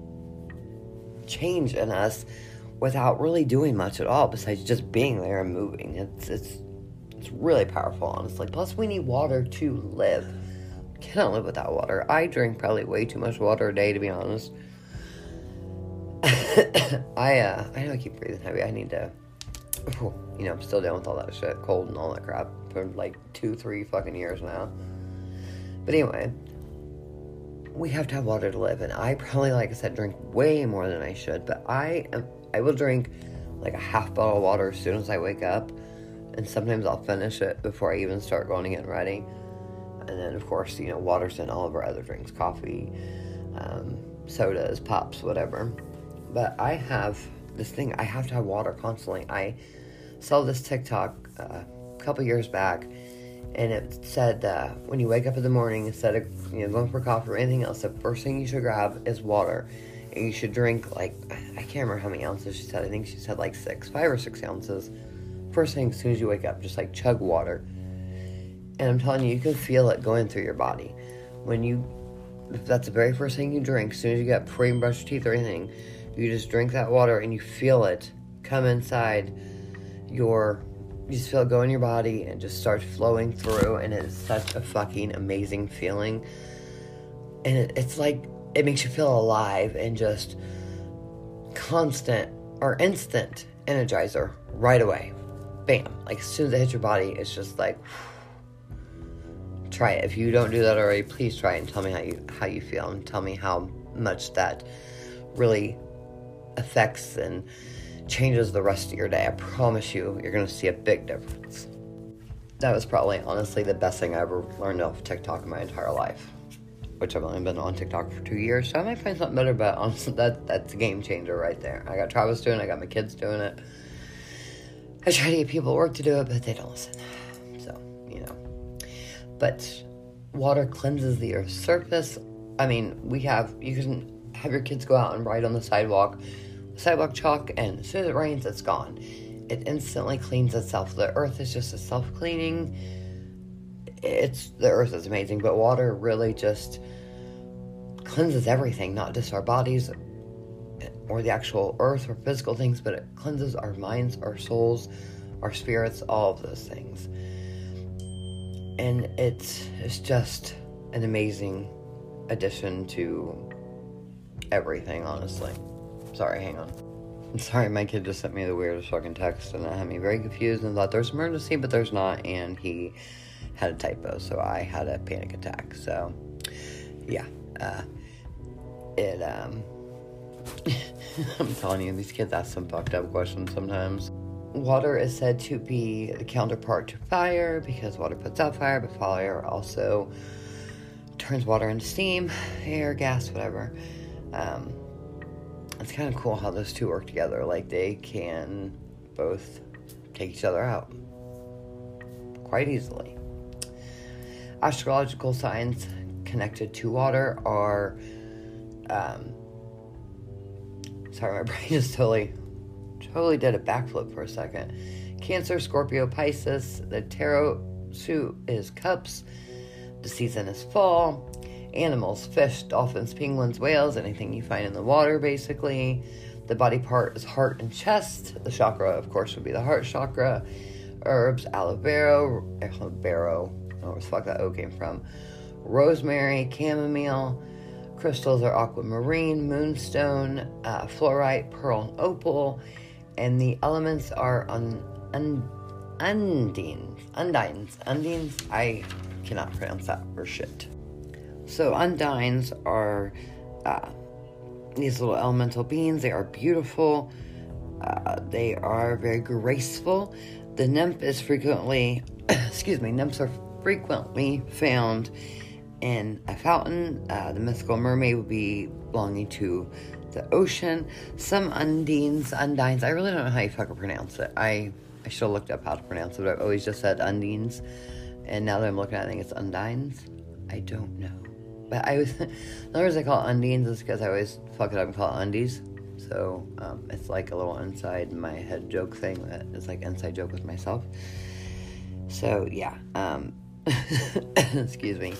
change in us without really doing much at all besides just being there and moving. It's it's it's really powerful, honestly. Plus, we need water to live. Cannot live without water. I drink probably way too much water a day, to be honest. I uh, I know I keep breathing heavy. I need to, you know, I'm still dealing with all that shit, cold and all that crap for like two, three fucking years now. But anyway, we have to have water to live, and I probably, like I said, drink way more than I should. But I am, I will drink like a half bottle of water as soon as I wake up, and sometimes I'll finish it before I even start going to get ready. And then, of course, you know, water's in all of our other drinks, coffee, um, sodas, pops, whatever. But I have this thing, I have to have water constantly. I saw this TikTok uh, a couple years back, and it said uh, when you wake up in the morning, instead of you know going for coffee or anything else, the first thing you should grab is water. And you should drink like I can't remember how many ounces she said. I think she said like six, five or six ounces. First thing as soon as you wake up, just like chug water. And I'm telling you, you can feel it going through your body when you. If that's the very first thing you drink, as soon as you get up, before you brush your teeth or anything, you just drink that water and you feel it come inside your you just feel it go in your body and just start flowing through and it's such a fucking amazing feeling and it, it's like it makes you feel alive and just constant or instant energizer right away bam like as soon as it hits your body it's just like try it if you don't do that already please try it and tell me how you how you feel and tell me how much that really affects and changes the rest of your day. I promise you, you're to see a big difference. That was probably, honestly, the best thing I ever learned off TikTok in my entire life. Which I've only been on TikTok for two years, so I might find something better. But honestly, that that's a game changer right there. I got Travis doing it. I got my kids doing it. I try to get people at work to do it, but they don't listen. So you know. But water cleanses the earth's surface. I mean, we have you can have your kids go out and ride on the sidewalk sidewalk chalk, and as soon as it rains, it's gone. It instantly cleans itself. The earth is just a self cleaning. It's the earth is amazing, but water really just cleanses everything, not just our bodies or the actual earth or physical things, but it cleanses our minds, our souls, our spirits, all of those things. And it's it's just an amazing addition to everything, honestly. Sorry, hang on. I'm sorry, my kid just sent me the weirdest fucking text and it had me very confused and thought there's emergency, but there's not, and he had a typo, so I had a panic attack. So, yeah, uh, it, um, I'm telling you, these kids ask some fucked up questions sometimes. Water is said to be the counterpart to fire because water puts out fire, but fire also turns water into steam, air, gas, whatever. Um, it's kind of cool how those two work together. Like they can both take each other out quite easily. Astrological signs connected to water are. Um, sorry, my brain just totally, totally did a backflip for a second. Cancer, Scorpio, Pisces. The tarot suit is cups. The season is fall animals, fish, dolphins, penguins, whales, anything you find in the water, basically. The body part is heart and chest. The chakra, of course, would be the heart chakra. Herbs, aloe vera, aloe vera, where the fuck that O came from. Rosemary, chamomile. Crystals are aquamarine, moonstone, uh, fluorite, pearl, and opal. And the elements are un, un, undines, undines, undines. I cannot pronounce that for shit. So undines are uh, these little elemental beings. They are beautiful. Uh, they are very graceful. The nymph is frequently, excuse me, nymphs are frequently found in a fountain. Uh, the mythical mermaid would be belonging to the ocean. Some undines, undines, I really don't know how you fucking pronounce it. I, I should have looked up how to pronounce it, but I've always just said undines. And now that I'm looking at it, I think it's undines. I don't know. But I was, the reason I call it undines is because I always fuck it up and call it undies. So um, it's like a little inside my head joke thing that is like inside joke with myself. So yeah, um, excuse me.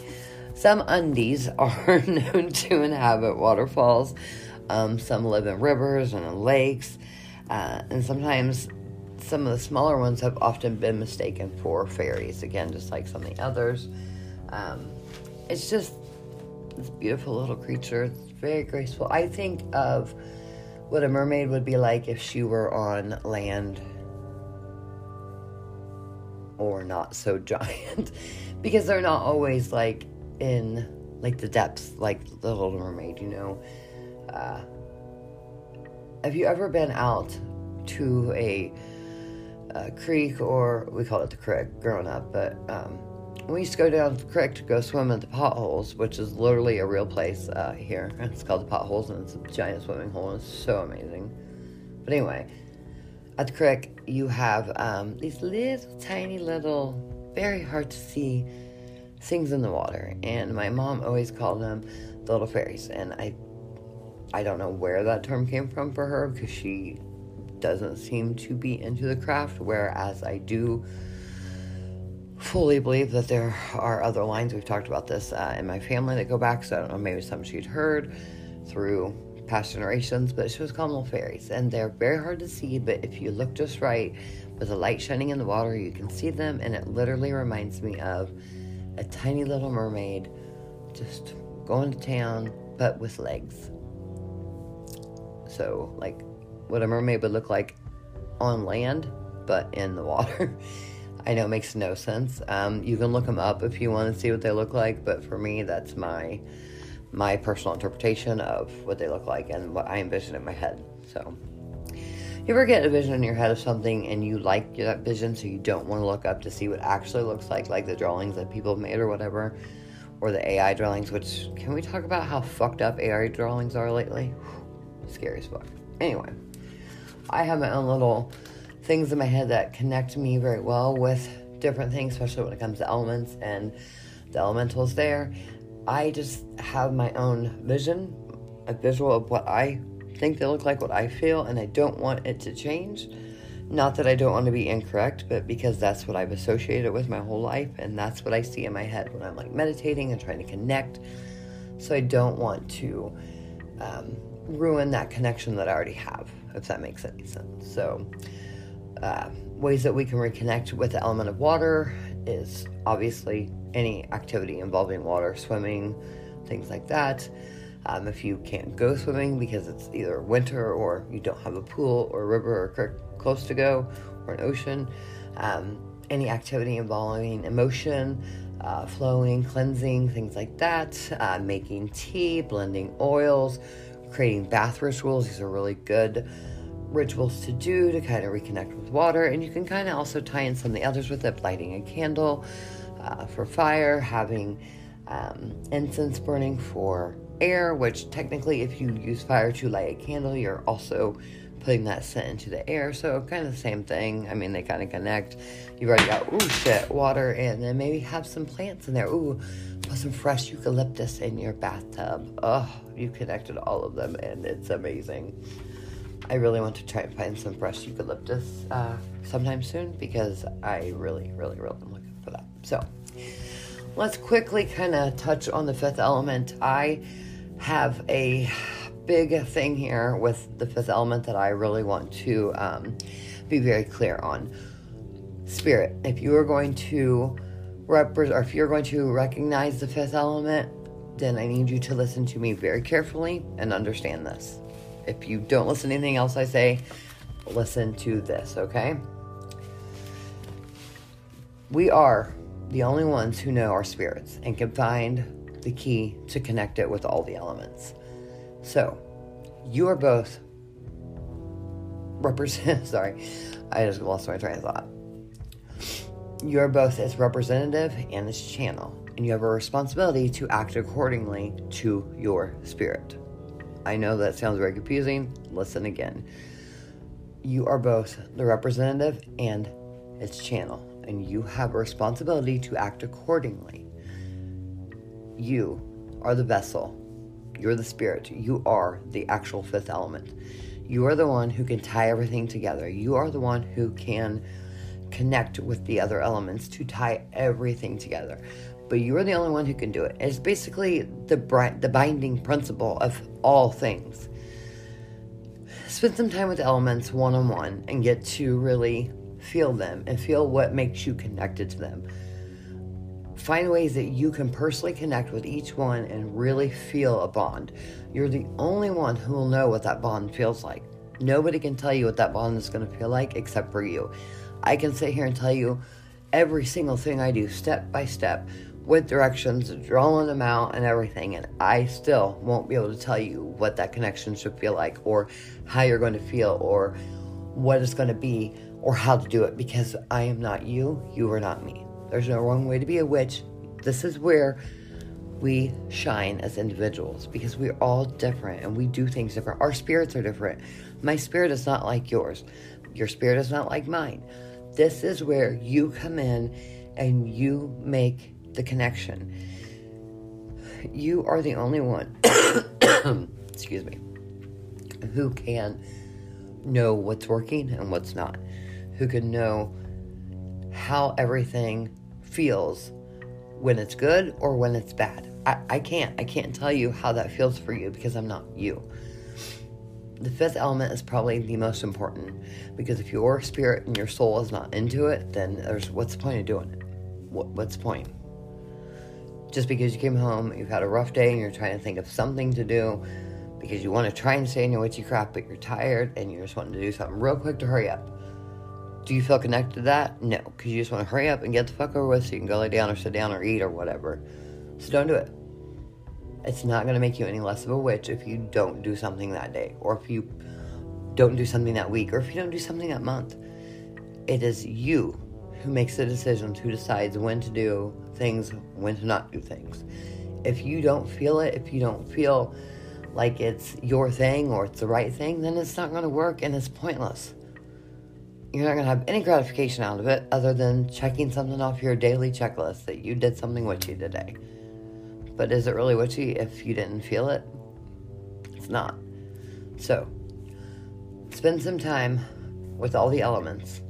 Some undies are known to inhabit waterfalls. Um, some live in rivers and in lakes. Uh, and sometimes some of the smaller ones have often been mistaken for fairies, again, just like some of the others. Um, it's just this beautiful little creature. It's very graceful. I think of what a mermaid would be like if she were on land or not so giant because they're not always like in like the depths like the little mermaid you know? Uh, have you ever been out to a, a, creek or we call it the creek growing up but um, we used to go down to the creek to go swim at the potholes which is literally a real place uh, here. It's called the potholes and it's a giant swimming hole it's so amazing. But anyway at the creek, you have um, these little tiny little, very hard to see things in the water, and my mom always called them the little fairies. And I, I don't know where that term came from for her because she doesn't seem to be into the craft, whereas I do fully believe that there are other lines. We've talked about this uh, in my family that go back, so I don't know, maybe some she'd heard through past generations, but she was called little fairies, and they're very hard to see. But if you look just right, with the light shining in the water, you can see them, and it literally reminds me of a tiny little mermaid just going to town, but with legs. So, like what a mermaid would look like on land, but in the water. I know it makes no sense. Um, you can look them up if you want to see what they look like, but for me, that's my my personal interpretation of what they look like and what I envision in my head. So, you ever get a vision in your head of something and you like that vision, so you don't want to look up to see what actually looks like, like the drawings that people have made or whatever, or the AI drawings? Which can we talk about how fucked up AI drawings are lately? Scary as fuck. Anyway, I have my own little things in my head that connect me very well with different things, especially when it comes to elements and the elementals there. I just have my own vision, a visual of what I think they look like, what I feel, and I don't want it to change. Not that I don't want to be incorrect, but because that's what I've associated with my whole life, and that's what I see in my head when I'm like meditating and trying to connect. So I don't want to um, ruin that connection that I already have, if that makes any sense. So, uh, ways that we can reconnect with the element of water is obviously any activity involving water, swimming, things like that. Um, if you can't go swimming because it's either winter or you don't have a pool or river or creek close to go or an ocean, um, any activity involving emotion, uh, flowing, cleansing, things like that, uh, making tea, blending oils, creating bath rituals. These are really good rituals to do to kind of reconnect with water. And you can kind of also tie in some of the others with it, lighting a candle uh, for fire, having um, incense burning for air, which technically, if you use fire to light a candle, you're also putting that scent into the air. So, kind of the same thing. I mean, they kind of connect. You've already got, ooh, shit, water, and then maybe have some plants in there. Ooh, put some fresh eucalyptus in your bathtub. Oh, you connected all of them, and it's amazing. I really want to try and find some fresh eucalyptus uh, sometime soon because I really, really, really am looking for that. So, let's quickly kind of touch on the fifth element. I have a big thing here with the fifth element that I really want to um, be very clear on. Spirit. If you are going to represent, or if you're going to recognize the fifth element, then I need you to listen to me very carefully and understand this. If you don't listen to anything else I say, listen to this, okay? We are the only ones who know our spirits and can find the key to connect it with all the elements. So, you are both represent sorry, I just lost my train of thought. You are both its representative and its channel, and you have a responsibility to act accordingly to your spirit. I know that sounds very confusing. Listen again. You are both the representative and its channel, and you have a responsibility to act accordingly. You are the vessel. You're the spirit. You are the actual fifth element. You are the one who can tie everything together. You are the one who can connect with the other elements to tie everything together but you are the only one who can do it. It's basically the the binding principle of all things. spend some time with elements one on one and get to really feel them and feel what makes you connected to them. Find ways that you can personally connect with each one and really feel a bond. You're the only one who will know what that bond feels like. Nobody can tell you what that bond is going to feel like except for you. I can sit here and tell you every single thing I do step by step with directions, drawing them out, and everything. And I still won't be able to tell you what that connection should feel like, or how you're going to feel, or what it's going to be, or how to do it because I am not you, you are not me. There's no wrong way to be a witch. This is where we shine as individuals because we're all different and we do things different. Our spirits are different. My spirit is not like yours, your spirit is not like mine. This is where you come in and you make the connection. You are the only one, excuse me, who can know what's working and what's not, who can know how everything feels when it's good or when it's bad. I, I can't. I can't tell you how that feels for you because I'm not you. The fifth element is probably the most important because if your spirit and your soul is not into it, then there's what's the point of doing it? What, what's the point? just because you came home, you've had a rough day, and you're trying to think of something to do because you want to try and stay in your witchy crap, but you're tired and you're just wanting to do something real quick to hurry up. Do you feel connected to that? No, because you just want to hurry up and get the fuck over with so you can go lay down or sit down or eat or whatever. So don't do it. It's not going to make you any less of a witch if you don't do something that day, or if you don't do something that week, or if you don't do something that month. It is you who makes the decisions, who decides when to do things, when to not do things. If you don't feel it, if you don't feel like it's your thing or it's the right thing, then it's not going to work and it's pointless. You're not going to have any gratification out of it other than checking something off your daily checklist that you did something witchy today. But is it really witchy if you didn't feel it? It's not. So, spend some time with all the elements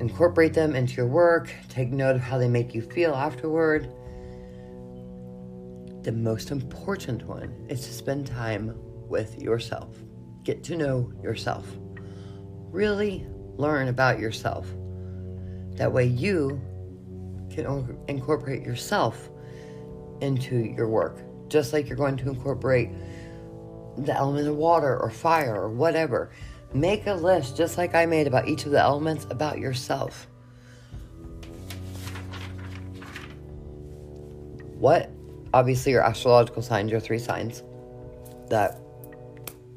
incorporate them into your work, take note of how they make you feel afterward. The most important one is to spend time with yourself. Get to know yourself. Really learn about yourself. That way, you can incorporate yourself into your work, just like you're going to incorporate the element of water or fire or whatever. Make a list, just like I made about each of the elements, about yourself. What, obviously, your astrological signs, your three signs that,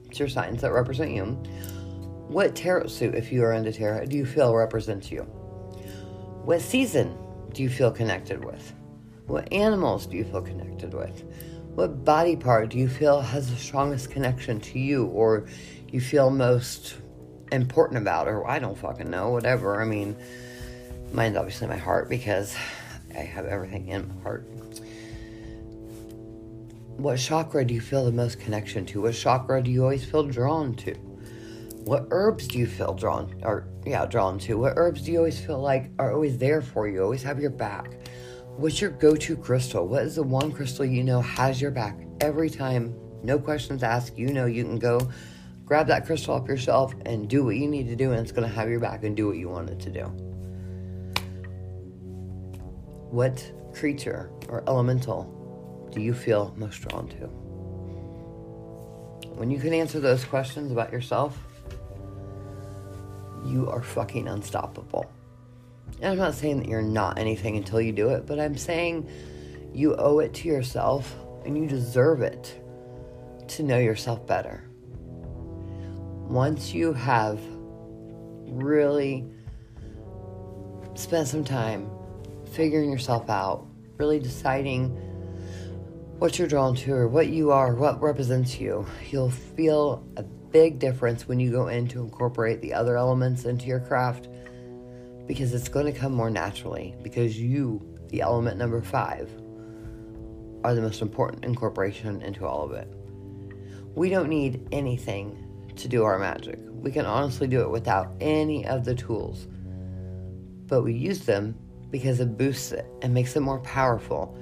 it's your signs that represent you. What tarot suit, if you are into tarot, do you feel represents you? What season do you feel connected with? What animals do you feel connected with? What body part do you feel has the strongest connection to you or you feel most important about, or I don't fucking know, whatever. I mean, mine's obviously my heart because I have everything in my heart. What chakra do you feel the most connection to? What chakra do you always feel drawn to? What herbs do you feel drawn, or yeah, drawn to? What herbs do you always feel like are always there for you, always have your back? What's your go to crystal? What is the one crystal you know has your back every time? No questions asked. You know you can go grab that crystal off your shelf and do what you need to do, and it's going to have your back and do what you want it to do. What creature or elemental do you feel most drawn to? When you can answer those questions about yourself, you are fucking unstoppable. And I'm not saying that you're not anything until you do it, but I'm saying you owe it to yourself and you deserve it to know yourself better once you have really spent some time figuring yourself out, really deciding what you're drawn to or what you are, what represents you, you'll feel a big difference when you go in to incorporate the other elements into your craft because it's going to come more naturally because you, the element number five, are the most important incorporation into all of it. We don't need anything to do our magic. We can honestly do it without any of the tools. But we use them because it boosts it and makes it more powerful.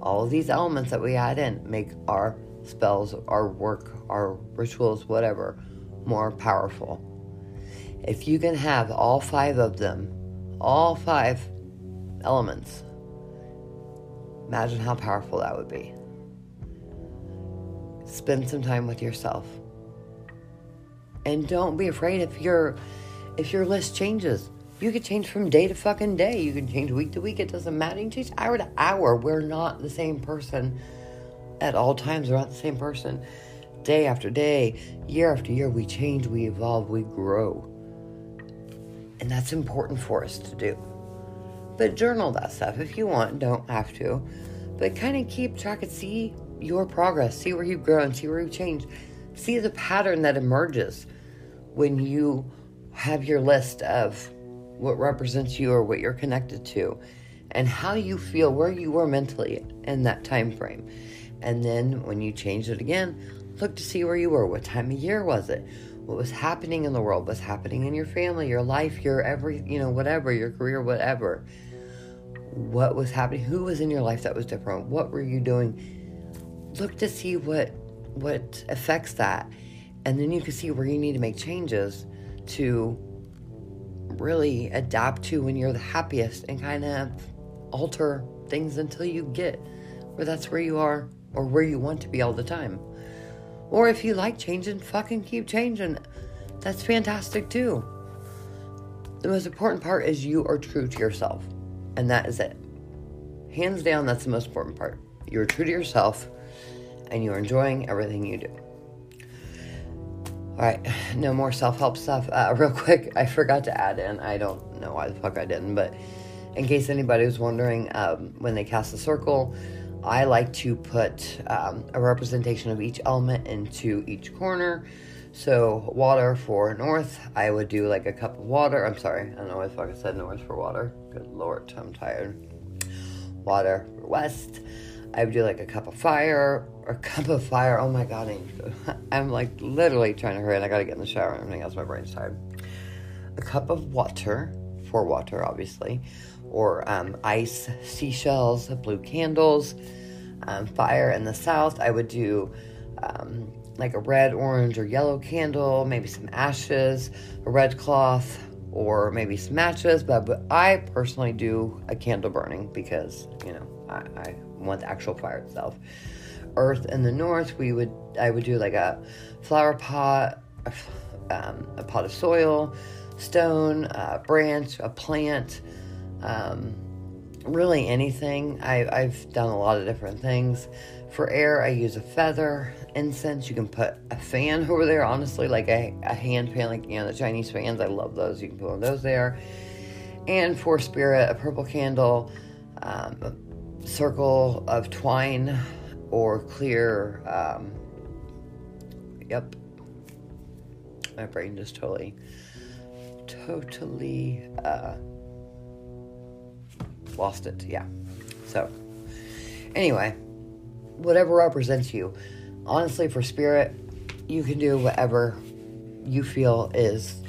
All of these elements that we add in make our spells, our work, our rituals, whatever, more powerful. If you can have all five of them, all five elements, imagine how powerful that would be. Spend some time with yourself. And don't be afraid if your if your list changes. You could change from day to fucking day. You can change week to week. It doesn't matter. You can change hour to hour. We're not the same person at all times. We're not the same person day after day, year after year. We change, we evolve, we grow. And that's important for us to do. But journal that stuff if you want, don't have to. But kind of keep track and see your progress, see where you've grown, see where you've changed, see the pattern that emerges when you have your list of what represents you or what you're connected to and how you feel where you were mentally in that time frame and then when you change it again look to see where you were. What time of year was it? What was happening in the world? What's happening in your family your life your every you know whatever your career whatever. What was happening? Who was in your life that was different? What were you doing? Look to see what what affects that. And then you can see where you need to make changes to really adapt to when you're the happiest and kind of alter things until you get where that's where you are or where you want to be all the time. Or if you like changing, fucking keep changing. That's fantastic too. The most important part is you are true to yourself. And that is it. Hands down, that's the most important part. You're true to yourself and you're enjoying everything you do. All right, no more self help stuff. Uh, real quick, I forgot to add in. I don't know why the fuck I didn't, but in case anybody was wondering, um, when they cast the circle, I like to put um, a representation of each element into each corner. So, water for north, I would do like a cup of water. I'm sorry, I don't know why fuck I said north for water. Good lord, I'm tired. Water for west, I would do like a cup of fire or a cup of fire. Oh my god, I am like literally trying to hurry and I gotta get in the shower and everything else. My brain's tired. A cup of water for water, obviously, or um, ice, seashells, blue candles, um, fire in the south. I would do um, like a red, orange, or yellow candle, maybe some ashes, a red cloth, or maybe some matches. But, but I personally do a candle burning because you know I, I want the actual fire itself. Earth in the north, we would I would do like a flower pot, um, a pot of soil, stone, a branch, a plant, um, really anything. I, I've done a lot of different things. For air, I use a feather, incense. You can put a fan over there, honestly, like a, a hand fan, like you know the Chinese fans. I love those. You can put one of those there. And for spirit, a purple candle, um, a circle of twine or clear. Um, yep. My brain just totally, totally uh, lost it. Yeah. So, anyway, whatever represents you. Honestly, for spirit, you can do whatever you feel is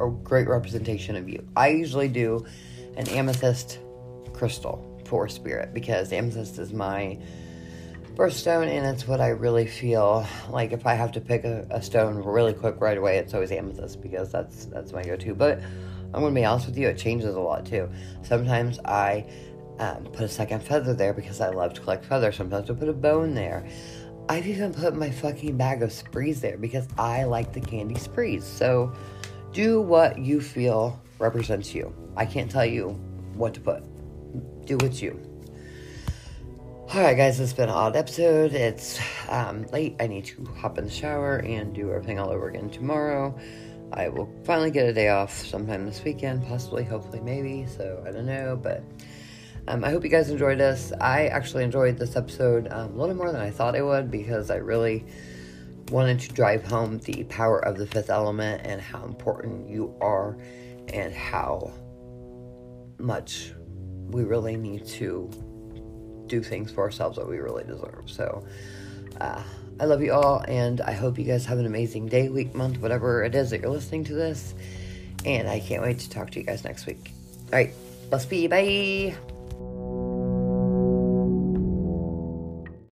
a great representation of you. I usually do an amethyst crystal for spirit because amethyst is my birthstone, and it's what I really feel like. If I have to pick a, a stone really quick right away, it's always amethyst because that's that's my go-to. But I'm gonna be honest with you, it changes a lot too. Sometimes I um, put a second feather there because I love to collect feathers. Sometimes I put a bone there. I've even put my fucking bag of sprees there because I like the candy sprees. So do what you feel represents you. I can't tell you what to put. Do what's you. Alright, guys, it's been an odd episode. It's um, late. I need to hop in the shower and do everything all over again tomorrow. I will finally get a day off sometime this weekend, possibly, hopefully, maybe. So I don't know, but um, I hope you guys enjoyed this. I actually enjoyed this episode um, a little more than I thought I would because I really wanted to drive home the power of the fifth element and how important you are and how much we really need to do things for ourselves that we really deserve. So, uh, I love you all, and I hope you guys have an amazing day, week, month, whatever it is that you're listening to this. And I can't wait to talk to you guys next week. All right, blessed be. Bye.